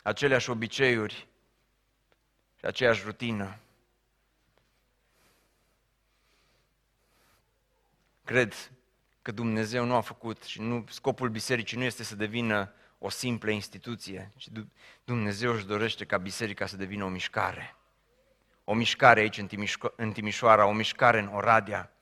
Speaker 1: aceleași obiceiuri și aceeași rutină. Cred că Dumnezeu nu a făcut și nu, scopul bisericii nu este să devină o simplă instituție, ci Dumnezeu își dorește ca biserica să devină o mișcare. O mișcare aici în, Timișo- în Timișoara, o mișcare în Oradea.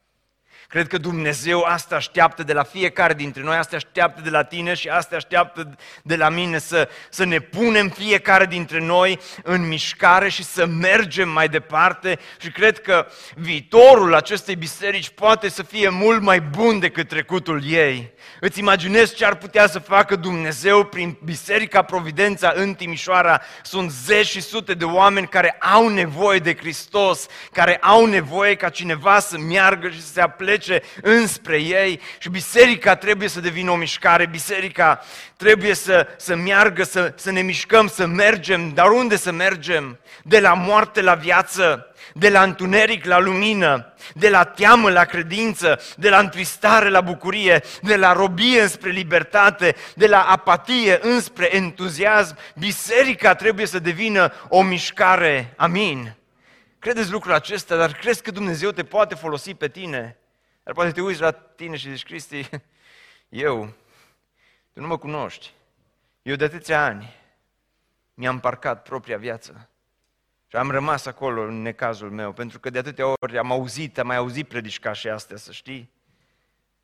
Speaker 1: Cred că Dumnezeu asta așteaptă de la fiecare dintre noi, asta așteaptă de la tine și asta așteaptă de la mine să, să ne punem fiecare dintre noi în mișcare și să mergem mai departe și cred că viitorul acestei biserici poate să fie mult mai bun decât trecutul ei. Îți imaginezi ce ar putea să facă Dumnezeu prin Biserica Providența în Timișoara? Sunt zeci și sute de oameni care au nevoie de Hristos, care au nevoie ca cineva să meargă și să se aplece înspre ei și biserica trebuie să devină o mișcare, biserica trebuie să, să meargă, să, să ne mișcăm, să mergem, dar unde să mergem? De la moarte la viață, de la întuneric la lumină, de la teamă la credință, de la întristare la bucurie, de la robie înspre libertate, de la apatie înspre entuziasm. Biserica trebuie să devină o mișcare. Amin. Credeți lucrul acesta, dar crezi că Dumnezeu te poate folosi pe tine? Dar poate te uiți la tine și zici, Cristi, eu, tu nu mă cunoști. Eu de atâția ani mi-am parcat propria viață. Și am rămas acolo în necazul meu, pentru că de atâtea ori am auzit, am mai auzit predici ca și astea, să știi.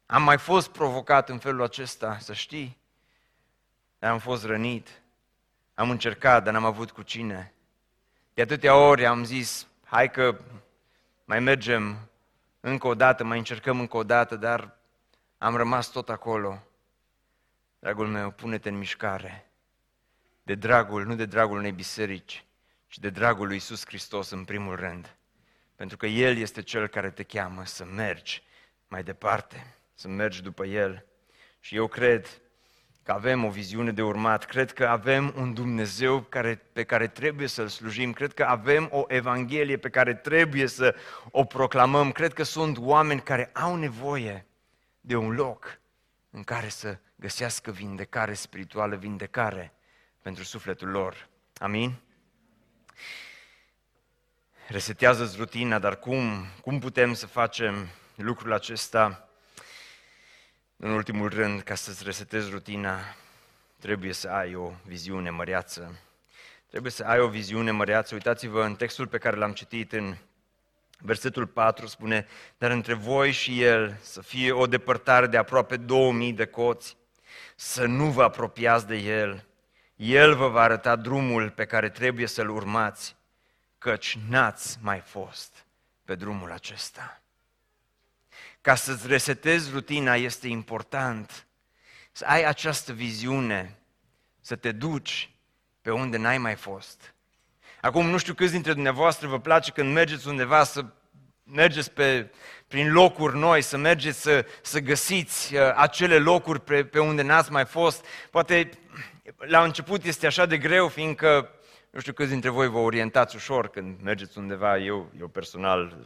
Speaker 1: Am mai fost provocat în felul acesta, să știi. Dar am fost rănit. Am încercat, dar n-am avut cu cine. De atâtea ori am zis, hai că mai mergem încă o dată, mai încercăm încă o dată, dar am rămas tot acolo. Dragul meu, pune-te în mișcare. De dragul, nu de dragul unei biserici, și de dragul lui Iisus Hristos în primul rând. Pentru că El este Cel care te cheamă să mergi mai departe, să mergi după El. Și eu cred că avem o viziune de urmat, cred că avem un Dumnezeu care, pe care trebuie să-L slujim, cred că avem o Evanghelie pe care trebuie să o proclamăm, cred că sunt oameni care au nevoie de un loc în care să găsească vindecare spirituală, vindecare pentru sufletul lor. Amin? resetează-ți rutina, dar cum, cum putem să facem lucrul acesta? În ultimul rând, ca să-ți resetezi rutina, trebuie să ai o viziune măreață. Trebuie să ai o viziune măreață. Uitați-vă în textul pe care l-am citit în versetul 4, spune, dar între voi și el să fie o depărtare de aproape 2000 de coți, să nu vă apropiați de el. El vă va arăta drumul pe care trebuie să-l urmați căci n-ați mai fost pe drumul acesta. Ca să-ți resetezi rutina este important să ai această viziune, să te duci pe unde n-ai mai fost. Acum nu știu câți dintre dumneavoastră vă place când mergeți undeva să mergeți pe, prin locuri noi, să mergeți să, să găsiți uh, acele locuri pe, pe unde n-ați mai fost. Poate la început este așa de greu, fiindcă nu știu câți dintre voi vă orientați ușor când mergeți undeva, eu, eu personal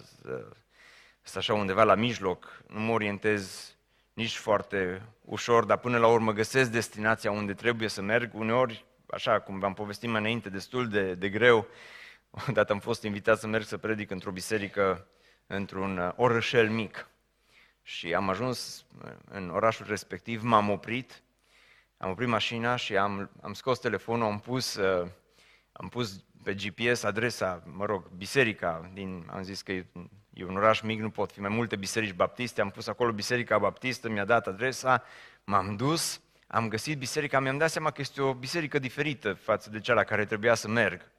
Speaker 1: sunt așa undeva la mijloc, nu mă orientez nici foarte ușor, dar până la urmă găsesc destinația unde trebuie să merg. Uneori, așa cum v-am povestit mai înainte, destul de, de greu. Odată am fost invitat să merg să predic într-o biserică, într-un uh, orășel mic. Și am ajuns în orașul respectiv, m-am oprit, am oprit mașina și am, am scos telefonul, am pus uh, am pus pe GPS adresa, mă rog, biserica din, am zis că e, e un oraș mic, nu pot fi mai multe biserici baptiste, am pus acolo biserica baptistă, mi-a dat adresa, m-am dus, am găsit biserica, mi-am dat seama că este o biserică diferită față de cea la care trebuia să merg.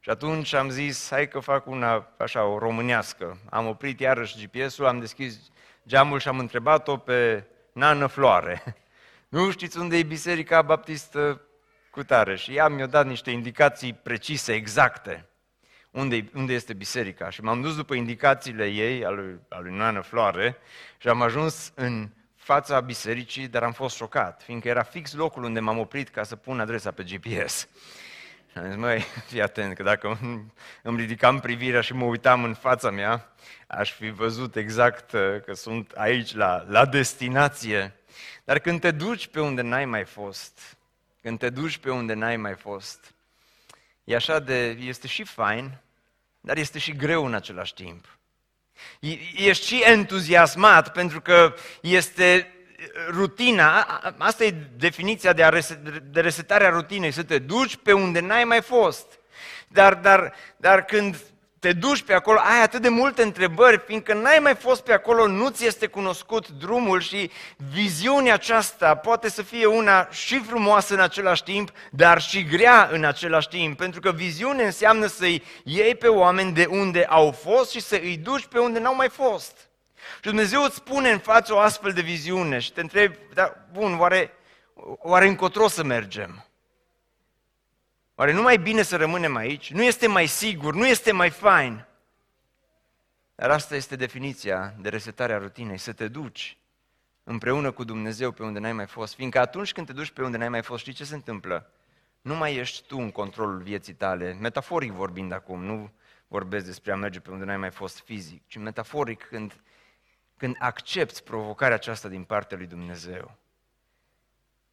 Speaker 1: Și atunci am zis, hai că fac una așa, o românească. Am oprit iarăși GPS-ul, am deschis geamul și am întrebat-o pe Nană Floare. Nu știți unde e biserica baptistă cu tare. Și ea mi-a dat niște indicații precise, exacte, unde, unde este biserica. Și m-am dus după indicațiile ei, al lui, al lui Noană Floare, și am ajuns în fața bisericii, dar am fost șocat, fiindcă era fix locul unde m-am oprit ca să pun adresa pe GPS. Și am zis, măi, fii atent, că dacă îmi ridicam privirea și mă uitam în fața mea, aș fi văzut exact uh, că sunt aici la, la destinație. Dar când te duci pe unde n-ai mai fost, când te duci pe unde n-ai mai fost. E așa de, este și fain, dar este și greu în același timp. Ești și entuziasmat pentru că este rutina, asta e definiția de, a reset, de resetarea rutinei, să te duci pe unde n-ai mai fost. Dar, dar, dar când te duci pe acolo, ai atât de multe întrebări, fiindcă n-ai mai fost pe acolo, nu ți este cunoscut drumul și viziunea aceasta poate să fie una și frumoasă în același timp, dar și grea în același timp, pentru că viziune înseamnă să-i iei pe oameni de unde au fost și să îi duci pe unde n-au mai fost. Și Dumnezeu îți spune în față o astfel de viziune și te întrebi, dar bun, oare, oare încotro să mergem? Oare nu mai bine să rămânem aici? Nu este mai sigur? Nu este mai fain? Dar asta este definiția de resetare a rutinei, să te duci împreună cu Dumnezeu pe unde n-ai mai fost. Fiindcă atunci când te duci pe unde n-ai mai fost, știi ce se întâmplă? Nu mai ești tu în controlul vieții tale, metaforic vorbind acum, nu vorbesc despre a merge pe unde n-ai mai fost fizic, ci metaforic când, când accepti provocarea aceasta din partea lui Dumnezeu.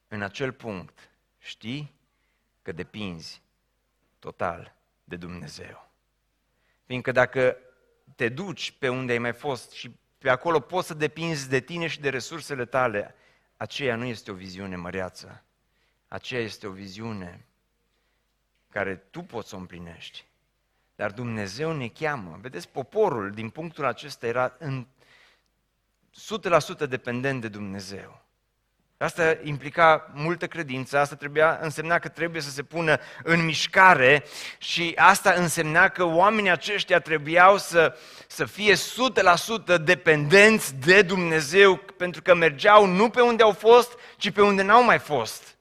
Speaker 1: În acel punct, știi că depinzi total de Dumnezeu. Fiindcă dacă te duci pe unde ai mai fost și pe acolo poți să depinzi de tine și de resursele tale, aceea nu este o viziune măreață. Aceea este o viziune care tu poți să o împlinești. Dar Dumnezeu ne cheamă. Vedeți, poporul din punctul acesta era în 100% dependent de Dumnezeu. Asta implica multă credință, asta trebuia, însemna că trebuie să se pună în mișcare și asta însemna că oamenii aceștia trebuiau să, să fie 100% dependenți de Dumnezeu pentru că mergeau nu pe unde au fost, ci pe unde n-au mai fost.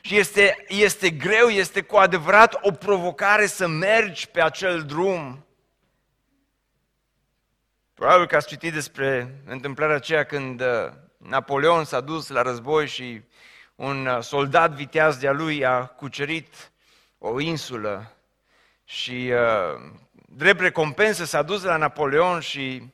Speaker 1: Și este, este greu, este cu adevărat o provocare să mergi pe acel drum. Probabil că ați citit despre întâmplarea aceea când uh, Napoleon s-a dus la război și un uh, soldat viteaz de-a lui a cucerit o insulă și uh, drept recompensă s-a dus la Napoleon și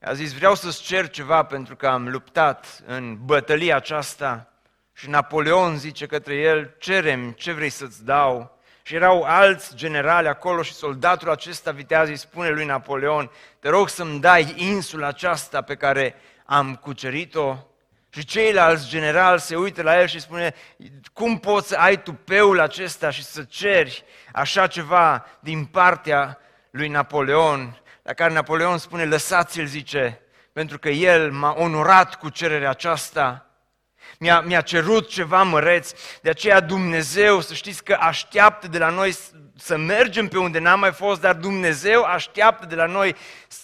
Speaker 1: a zis vreau să-ți cer ceva pentru că am luptat în bătălia aceasta și Napoleon zice către el, cerem ce vrei să-ți dau. Și erau alți generali acolo și soldatul acesta viteaz îi spune lui Napoleon, te rog să-mi dai insula aceasta pe care am cucerit-o. Și ceilalți generali se uită la el și spune, cum poți să ai tu peul acesta și să ceri așa ceva din partea lui Napoleon? La care Napoleon spune, lăsați-l, zice, pentru că el m-a onorat cu cererea aceasta mi-a, mi-a cerut ceva măreț, de aceea Dumnezeu, să știți că așteaptă de la noi să mergem pe unde n-am mai fost, dar Dumnezeu așteaptă de la noi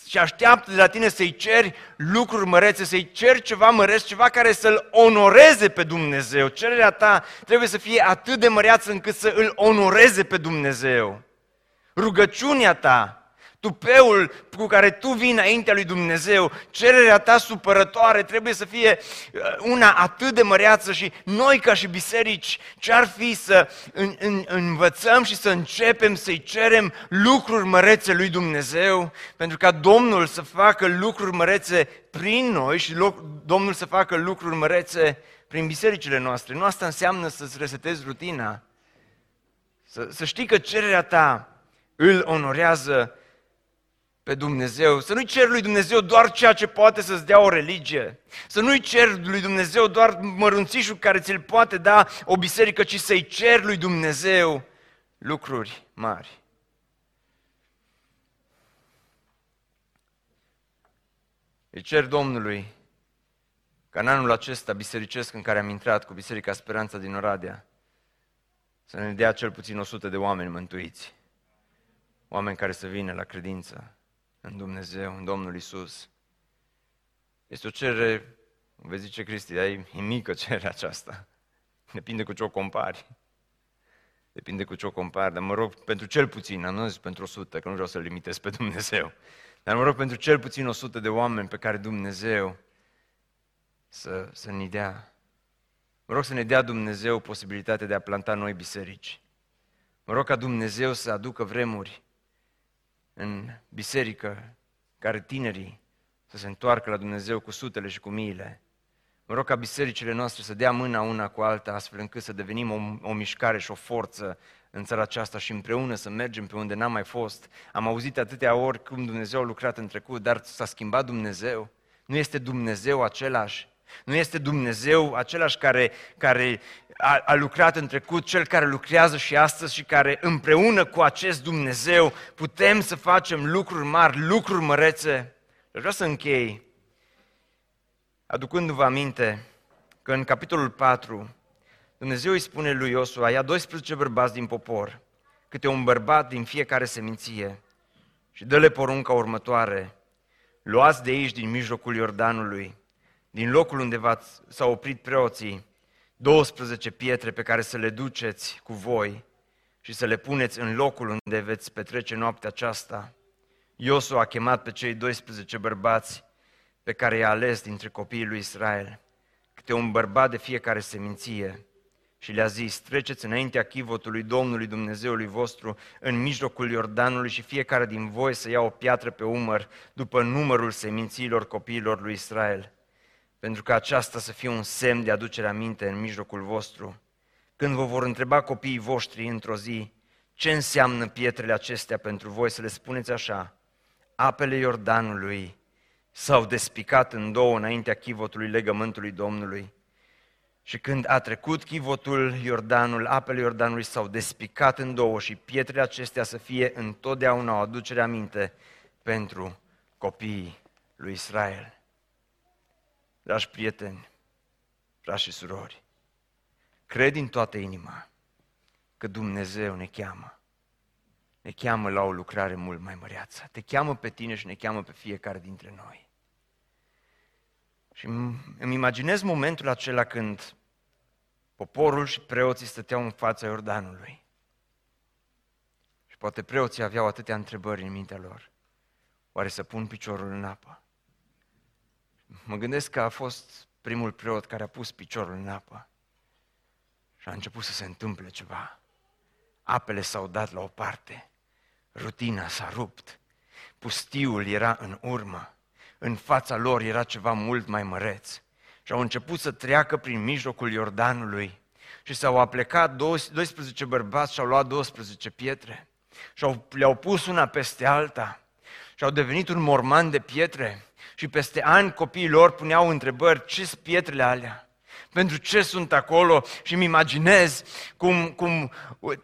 Speaker 1: și așteaptă de la tine să-i ceri lucruri mărețe, să-i ceri ceva măreț, ceva care să-L onoreze pe Dumnezeu. Cererea ta trebuie să fie atât de măreață încât să îl onoreze pe Dumnezeu. Rugăciunea ta tupeul cu care tu vii înaintea lui Dumnezeu, cererea ta supărătoare trebuie să fie uh, una atât de măreață și noi ca și biserici, ce-ar fi să în, în, învățăm și să începem să-i cerem lucruri mărețe lui Dumnezeu, pentru ca Domnul să facă lucruri mărețe prin noi și Domnul să facă lucruri mărețe prin bisericile noastre. Nu asta înseamnă să-ți resetezi rutina. Să, să știi că cererea ta îl onorează pe Dumnezeu, să nu-i cer lui Dumnezeu doar ceea ce poate să-ți dea o religie, să nu-i cer lui Dumnezeu doar mărunțișul care ți-l poate da o biserică, ci să-i cer lui Dumnezeu lucruri mari. Îi cer Domnului ca în anul acesta bisericesc în care am intrat cu Biserica Speranța din Oradea, să ne dea cel puțin 100 de oameni mântuiți, oameni care să vină la credință, în Dumnezeu, în Domnul Isus. Este o cerere, vezi zice Cristi, ai, e mică cererea aceasta. Depinde cu ce o compari. Depinde cu ce o compari, dar mă rog pentru cel puțin, am nu zis pentru 100, că nu vreau să-L limitez pe Dumnezeu, dar mă rog pentru cel puțin 100 de oameni pe care Dumnezeu să, să ne dea. Mă rog să ne dea Dumnezeu posibilitatea de a planta noi biserici. Mă rog ca Dumnezeu să aducă vremuri în biserică, care tinerii să se întoarcă la Dumnezeu cu sutele și cu miile. Mă rog ca bisericile noastre să dea mâna una cu alta, astfel încât să devenim o, o mișcare și o forță în țara aceasta și împreună să mergem pe unde n-am mai fost. Am auzit atâtea ori cum Dumnezeu a lucrat în trecut, dar s-a schimbat Dumnezeu. Nu este Dumnezeu același. Nu este Dumnezeu același care, care a, a lucrat în trecut, cel care lucrează și astăzi și care împreună cu acest Dumnezeu putem să facem lucruri mari, lucruri mărețe. Vreau să închei aducându-vă aminte că în capitolul 4 Dumnezeu îi spune lui Iosua, ia 12 bărbați din popor, câte un bărbat din fiecare seminție și dă-le porunca următoare, luați de aici din mijlocul Iordanului, din locul unde s-au oprit preoții, 12 pietre pe care să le duceți cu voi și să le puneți în locul unde veți petrece noaptea aceasta. Iosu a chemat pe cei 12 bărbați pe care i-a ales dintre copiii lui Israel, câte un bărbat de fiecare seminție, și le-a zis, treceți înaintea chivotului Domnului Dumnezeului vostru în mijlocul Iordanului și fiecare din voi să ia o piatră pe umăr după numărul semințiilor copiilor lui Israel pentru că aceasta să fie un semn de aducere aminte în mijlocul vostru. Când vă vor întreba copiii voștri într-o zi, ce înseamnă pietrele acestea pentru voi, să le spuneți așa, apele Iordanului s-au despicat în două înaintea chivotului legământului Domnului. Și când a trecut chivotul Iordanul, apele Iordanului s-au despicat în două și pietrele acestea să fie întotdeauna o aducere aminte pentru copiii lui Israel. Dragi prieteni, frați și surori, cred din toată inima că Dumnezeu ne cheamă. Ne cheamă la o lucrare mult mai măreață. Te cheamă pe tine și ne cheamă pe fiecare dintre noi. Și îmi imaginez momentul acela când poporul și preoții stăteau în fața Iordanului. Și poate preoții aveau atâtea întrebări în mintea lor. Oare să pun piciorul în apă? Mă gândesc că a fost primul preot care a pus piciorul în apă și a început să se întâmple ceva. Apele s-au dat la o parte, rutina s-a rupt, pustiul era în urmă, în fața lor era ceva mult mai măreț și au început să treacă prin mijlocul Iordanului și s-au aplecat 12 bărbați și au luat 12 pietre și le-au pus una peste alta și au devenit un morman de pietre și peste ani copiii lor puneau întrebări, ce sunt pietrele alea? Pentru ce sunt acolo? Și îmi imaginez cum, cum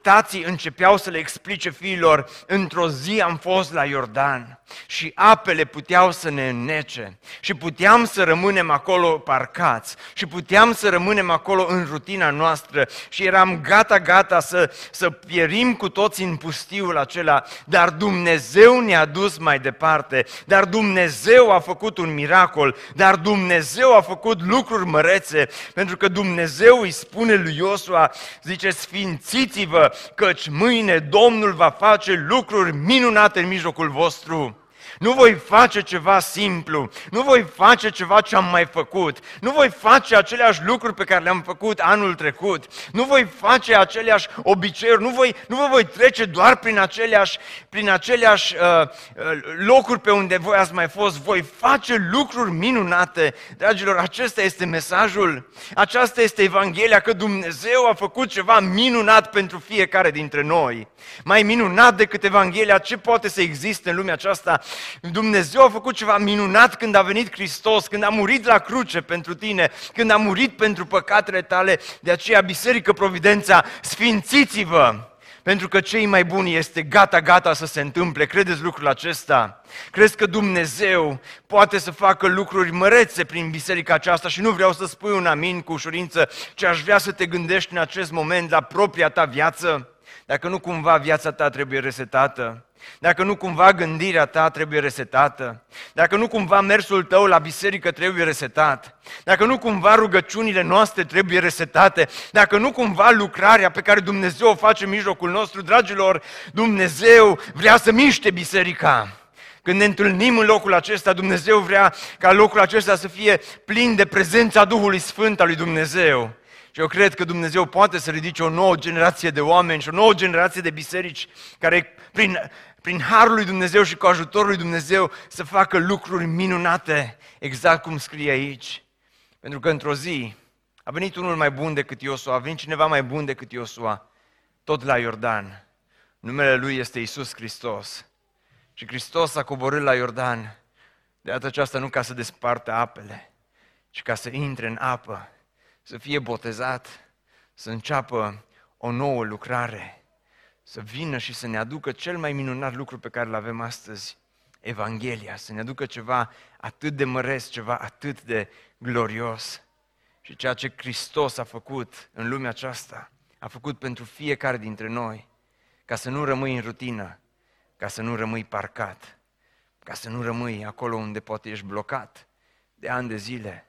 Speaker 1: tații începeau să le explice fiilor, într-o zi am fost la Iordan și apele puteau să ne înnece și puteam să rămânem acolo parcați și puteam să rămânem acolo în rutina noastră și eram gata, gata să, să pierim cu toți în pustiul acela, dar Dumnezeu ne-a dus mai departe, dar Dumnezeu a făcut un miracol, dar Dumnezeu a făcut lucruri mărețe pentru că Dumnezeu îi spune lui Iosua, zice, sfințiți-vă, căci mâine Domnul va face lucruri minunate în mijlocul vostru. Nu voi face ceva simplu, nu voi face ceva ce am mai făcut, nu voi face aceleași lucruri pe care le-am făcut anul trecut, nu voi face aceleași obiceiuri, nu, voi, nu vă voi trece doar prin aceleași, prin aceleași uh, uh, locuri pe unde voi ați mai fost, voi face lucruri minunate. Dragilor, acesta este mesajul, aceasta este Evanghelia, că Dumnezeu a făcut ceva minunat pentru fiecare dintre noi. Mai minunat decât Evanghelia, ce poate să existe în lumea aceasta? Dumnezeu a făcut ceva minunat când a venit Hristos, când a murit la cruce pentru tine, când a murit pentru păcatele tale. De aceea, Biserică Providența, sfințiți-vă! Pentru că cei mai buni este gata, gata să se întâmple. Credeți lucrul acesta? Crezi că Dumnezeu poate să facă lucruri mărețe prin biserica aceasta și nu vreau să spui un amin cu ușurință, ci aș vrea să te gândești în acest moment la propria ta viață. Dacă nu cumva viața ta trebuie resetată, dacă nu cumva gândirea ta trebuie resetată, dacă nu cumva mersul tău la biserică trebuie resetat, dacă nu cumva rugăciunile noastre trebuie resetate, dacă nu cumva lucrarea pe care Dumnezeu o face în mijlocul nostru, dragilor, Dumnezeu vrea să miște biserica. Când ne întâlnim în locul acesta, Dumnezeu vrea ca locul acesta să fie plin de prezența Duhului Sfânt al lui Dumnezeu. Și eu cred că Dumnezeu poate să ridice o nouă generație de oameni și o nouă generație de biserici care prin, prin harul lui Dumnezeu și cu ajutorul lui Dumnezeu să facă lucruri minunate, exact cum scrie aici. Pentru că într-o zi a venit unul mai bun decât Iosua, a venit cineva mai bun decât Iosua, tot la Iordan. Numele lui este Isus Hristos. Și Hristos a coborât la Iordan, de data aceasta nu ca să despartă apele, și ca să intre în apă, să fie botezat, să înceapă o nouă lucrare, să vină și să ne aducă cel mai minunat lucru pe care îl avem astăzi, Evanghelia, să ne aducă ceva atât de măresc, ceva atât de glorios. Și ceea ce Hristos a făcut în lumea aceasta, a făcut pentru fiecare dintre noi, ca să nu rămâi în rutină, ca să nu rămâi parcat, ca să nu rămâi acolo unde poate ești blocat de ani de zile.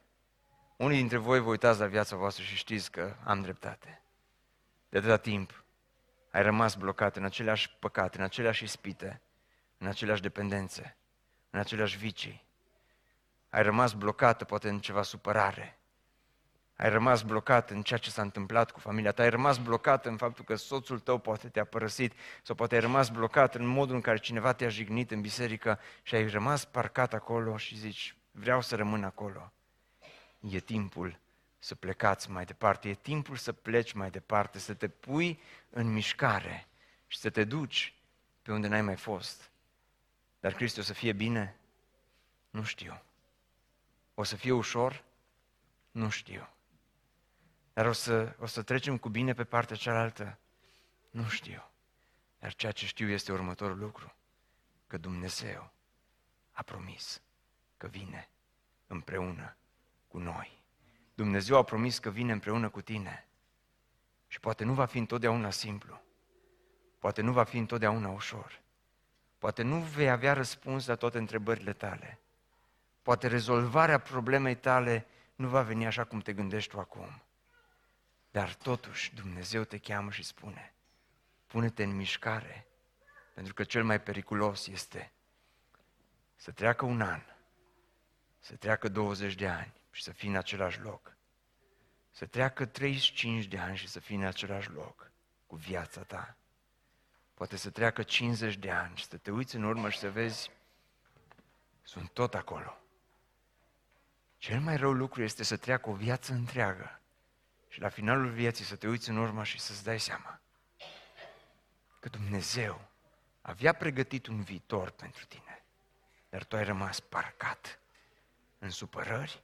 Speaker 1: Unii dintre voi vă uitați la viața voastră și știți că am dreptate. De atâta timp ai rămas blocat în aceleași păcate, în aceleași ispite, în aceleași dependențe, în aceleași vicii. Ai rămas blocată poate în ceva supărare. Ai rămas blocat în ceea ce s-a întâmplat cu familia ta. Ai rămas blocat în faptul că soțul tău poate te-a părăsit sau poate ai rămas blocat în modul în care cineva te-a jignit în biserică și ai rămas parcat acolo și zici, vreau să rămân acolo. E timpul să plecați mai departe, e timpul să pleci mai departe, să te pui în mișcare și să te duci pe unde n-ai mai fost. Dar Cristi o să fie bine? Nu știu. O să fie ușor? Nu știu. Dar o să, o să trecem cu bine pe partea cealaltă? Nu știu. Dar ceea ce știu este următorul lucru. Că Dumnezeu a promis că vine împreună cu noi. Dumnezeu a promis că vine împreună cu tine. Și poate nu va fi întotdeauna simplu. Poate nu va fi întotdeauna ușor. Poate nu vei avea răspuns la toate întrebările tale. Poate rezolvarea problemei tale nu va veni așa cum te gândești tu acum. Dar totuși Dumnezeu te cheamă și spune, pune-te în mișcare, pentru că cel mai periculos este să treacă un an, să treacă 20 de ani și să fii în același loc. Să treacă 35 de ani și să fii în același loc cu viața ta. Poate să treacă 50 de ani și să te uiți în urmă și să vezi, sunt tot acolo. Cel mai rău lucru este să treacă o viață întreagă și la finalul vieții să te uiți în urmă și să-ți dai seama că Dumnezeu avea pregătit un viitor pentru tine, dar tu ai rămas parcat în supărări,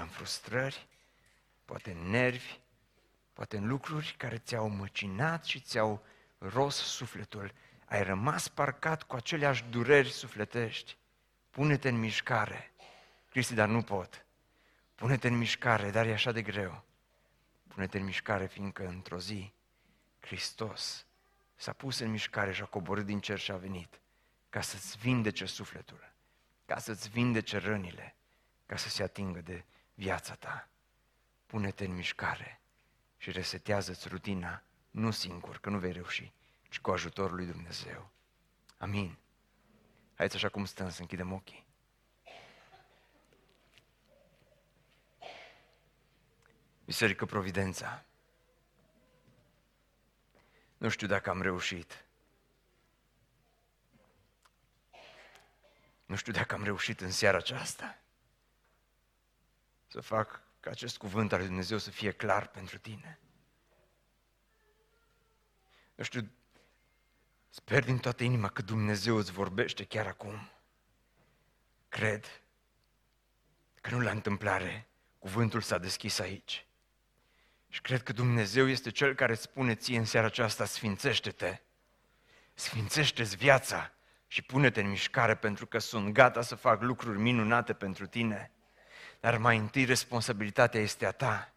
Speaker 1: în frustrări, poate în nervi, poate în lucruri care ți-au măcinat și ți-au ros sufletul. Ai rămas parcat cu aceleași dureri sufletești. Pune-te în mișcare. Cristi, dar nu pot. Pune-te în mișcare, dar e așa de greu. Pune-te în mișcare, fiindcă într-o zi Hristos s-a pus în mișcare și a coborât din cer și a venit ca să-ți vindece sufletul, ca să-ți vindece rănile, ca să se atingă de viața ta. Pune-te în mișcare și resetează-ți rutina, nu singur, că nu vei reuși, ci cu ajutorul lui Dumnezeu. Amin. Haideți așa cum stăm să închidem ochii. Biserică Providența. Nu știu dacă am reușit. Nu știu dacă am reușit în seara aceasta să fac ca acest cuvânt al lui Dumnezeu să fie clar pentru tine. Nu știu, sper din toată inima că Dumnezeu îți vorbește chiar acum. Cred că nu la întâmplare cuvântul s-a deschis aici. Și cred că Dumnezeu este Cel care îți spune ție în seara aceasta, sfințește-te, sfințește-ți viața și pune-te în mișcare pentru că sunt gata să fac lucruri minunate pentru tine. Dar mai întâi responsabilitatea este a ta.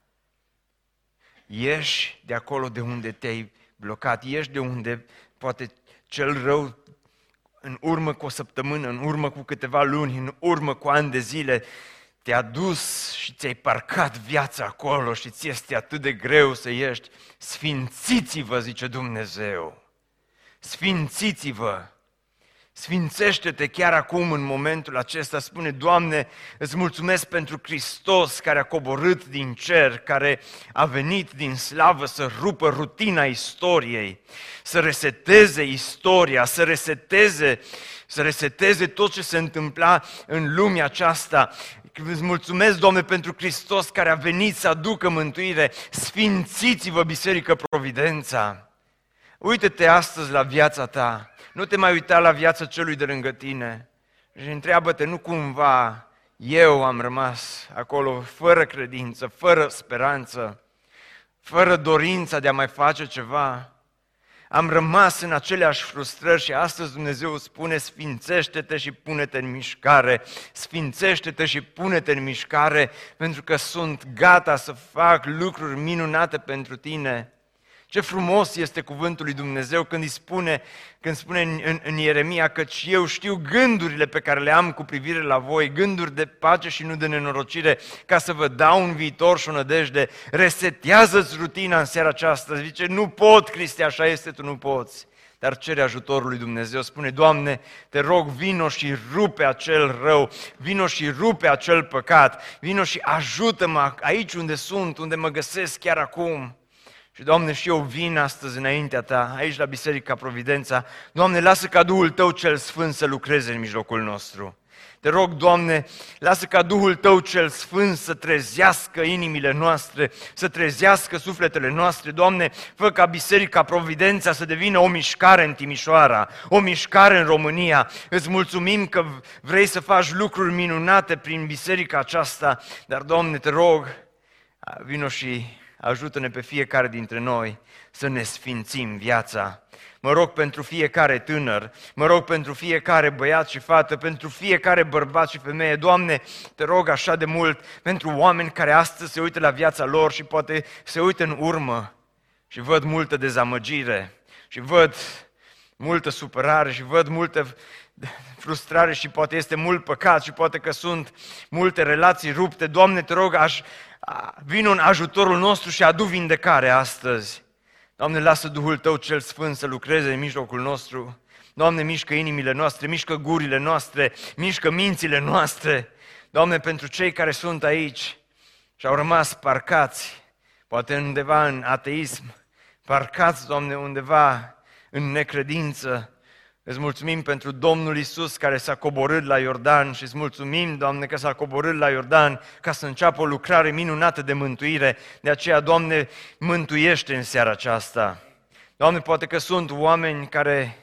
Speaker 1: Ieși de acolo de unde te-ai blocat, ieși de unde poate cel rău în urmă cu o săptămână, în urmă cu câteva luni, în urmă cu ani de zile, te-a dus și ți-ai parcat viața acolo și ți este atât de greu să ieși. Sfințiți-vă, zice Dumnezeu. Sfințiți-vă. Sfințește-te chiar acum, în momentul acesta, spune, Doamne, îți mulțumesc pentru Hristos care a coborât din cer, care a venit din slavă să rupă rutina istoriei, să reseteze istoria, să reseteze, să reseteze tot ce se întâmpla în lumea aceasta. Îți mulțumesc, Doamne, pentru Hristos care a venit să aducă mântuire. Sfințiți-vă, Biserică Providența! Uită-te astăzi la viața ta, nu te mai uita la viața celui de lângă tine și întreabă-te, nu cumva eu am rămas acolo fără credință, fără speranță, fără dorința de a mai face ceva. Am rămas în aceleași frustrări și astăzi Dumnezeu spune, sfințește-te și pune-te în mișcare, sfințește-te și pune-te în mișcare, pentru că sunt gata să fac lucruri minunate pentru tine. Ce frumos este cuvântul lui Dumnezeu când îi spune, când spune în, în, în Ieremia că eu știu gândurile pe care le am cu privire la voi, gânduri de pace și nu de nenorocire, ca să vă dau un viitor și o nădejde. Resetează-ți rutina în seara aceasta. Zice, nu pot, Cristi, așa este, tu nu poți. Dar cere ajutorul lui Dumnezeu, spune, Doamne, te rog, vino și rupe acel rău, vino și rupe acel păcat, vino și ajută-mă aici unde sunt, unde mă găsesc chiar acum. Și, Doamne, și eu vin astăzi înaintea Ta, aici la Biserica Providența. Doamne, lasă ca Duhul Tău cel Sfânt să lucreze în mijlocul nostru. Te rog, Doamne, lasă ca Duhul Tău cel Sfânt să trezească inimile noastre, să trezească sufletele noastre. Doamne, fă ca Biserica Providența să devină o mișcare în Timișoara, o mișcare în România. Îți mulțumim că vrei să faci lucruri minunate prin biserica aceasta, dar, Doamne, te rog, vino și ajută-ne pe fiecare dintre noi să ne sfințim viața. Mă rog pentru fiecare tânăr, mă rog pentru fiecare băiat și fată, pentru fiecare bărbat și femeie. Doamne, te rog așa de mult pentru oameni care astăzi se uită la viața lor și poate se uită în urmă și văd multă dezamăgire și văd multă supărare și văd multă frustrare și poate este mult păcat și poate că sunt multe relații rupte. Doamne, te rog, aș, vin în ajutorul nostru și adu vindecare astăzi. Doamne, lasă Duhul Tău cel Sfânt să lucreze în mijlocul nostru. Doamne, mișcă inimile noastre, mișcă gurile noastre, mișcă mințile noastre. Doamne, pentru cei care sunt aici și au rămas parcați, poate undeva în ateism, parcați, Doamne, undeva în necredință, Îți mulțumim pentru Domnul Isus care s-a coborât la Iordan și îți mulțumim, Doamne, că s-a coborât la Iordan ca să înceapă o lucrare minunată de mântuire. De aceea, Doamne, mântuiește în seara aceasta. Doamne, poate că sunt oameni care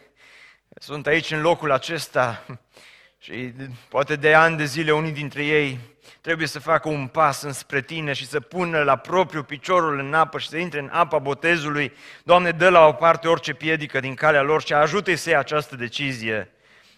Speaker 1: sunt aici în locul acesta și poate de ani de zile unii dintre ei trebuie să facă un pas înspre tine și să pună la propriu piciorul în apă și să intre în apa botezului. Doamne, dă la o parte orice piedică din calea lor și ajută-i să ia această decizie.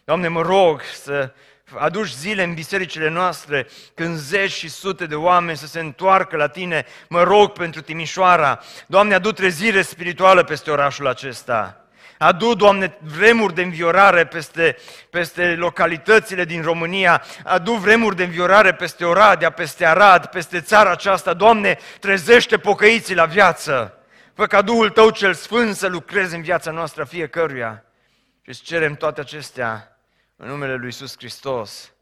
Speaker 1: Doamne, mă rog să aduci zile în bisericile noastre când zeci și sute de oameni să se întoarcă la tine. Mă rog pentru Timișoara. Doamne, adu trezire spirituală peste orașul acesta. Adu, Doamne, vremuri de înviorare peste, peste localitățile din România, adu vremuri de înviorare peste Oradea, peste Arad, peste țara aceasta. Doamne, trezește pocăiții la viață. Fă ca Duhul Tău cel Sfânt să lucreze în viața noastră fiecăruia. Și îți cerem toate acestea în numele Lui Iisus Hristos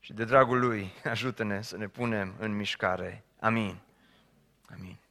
Speaker 1: și de dragul Lui ajută-ne să ne punem în mișcare. Amin. Amin.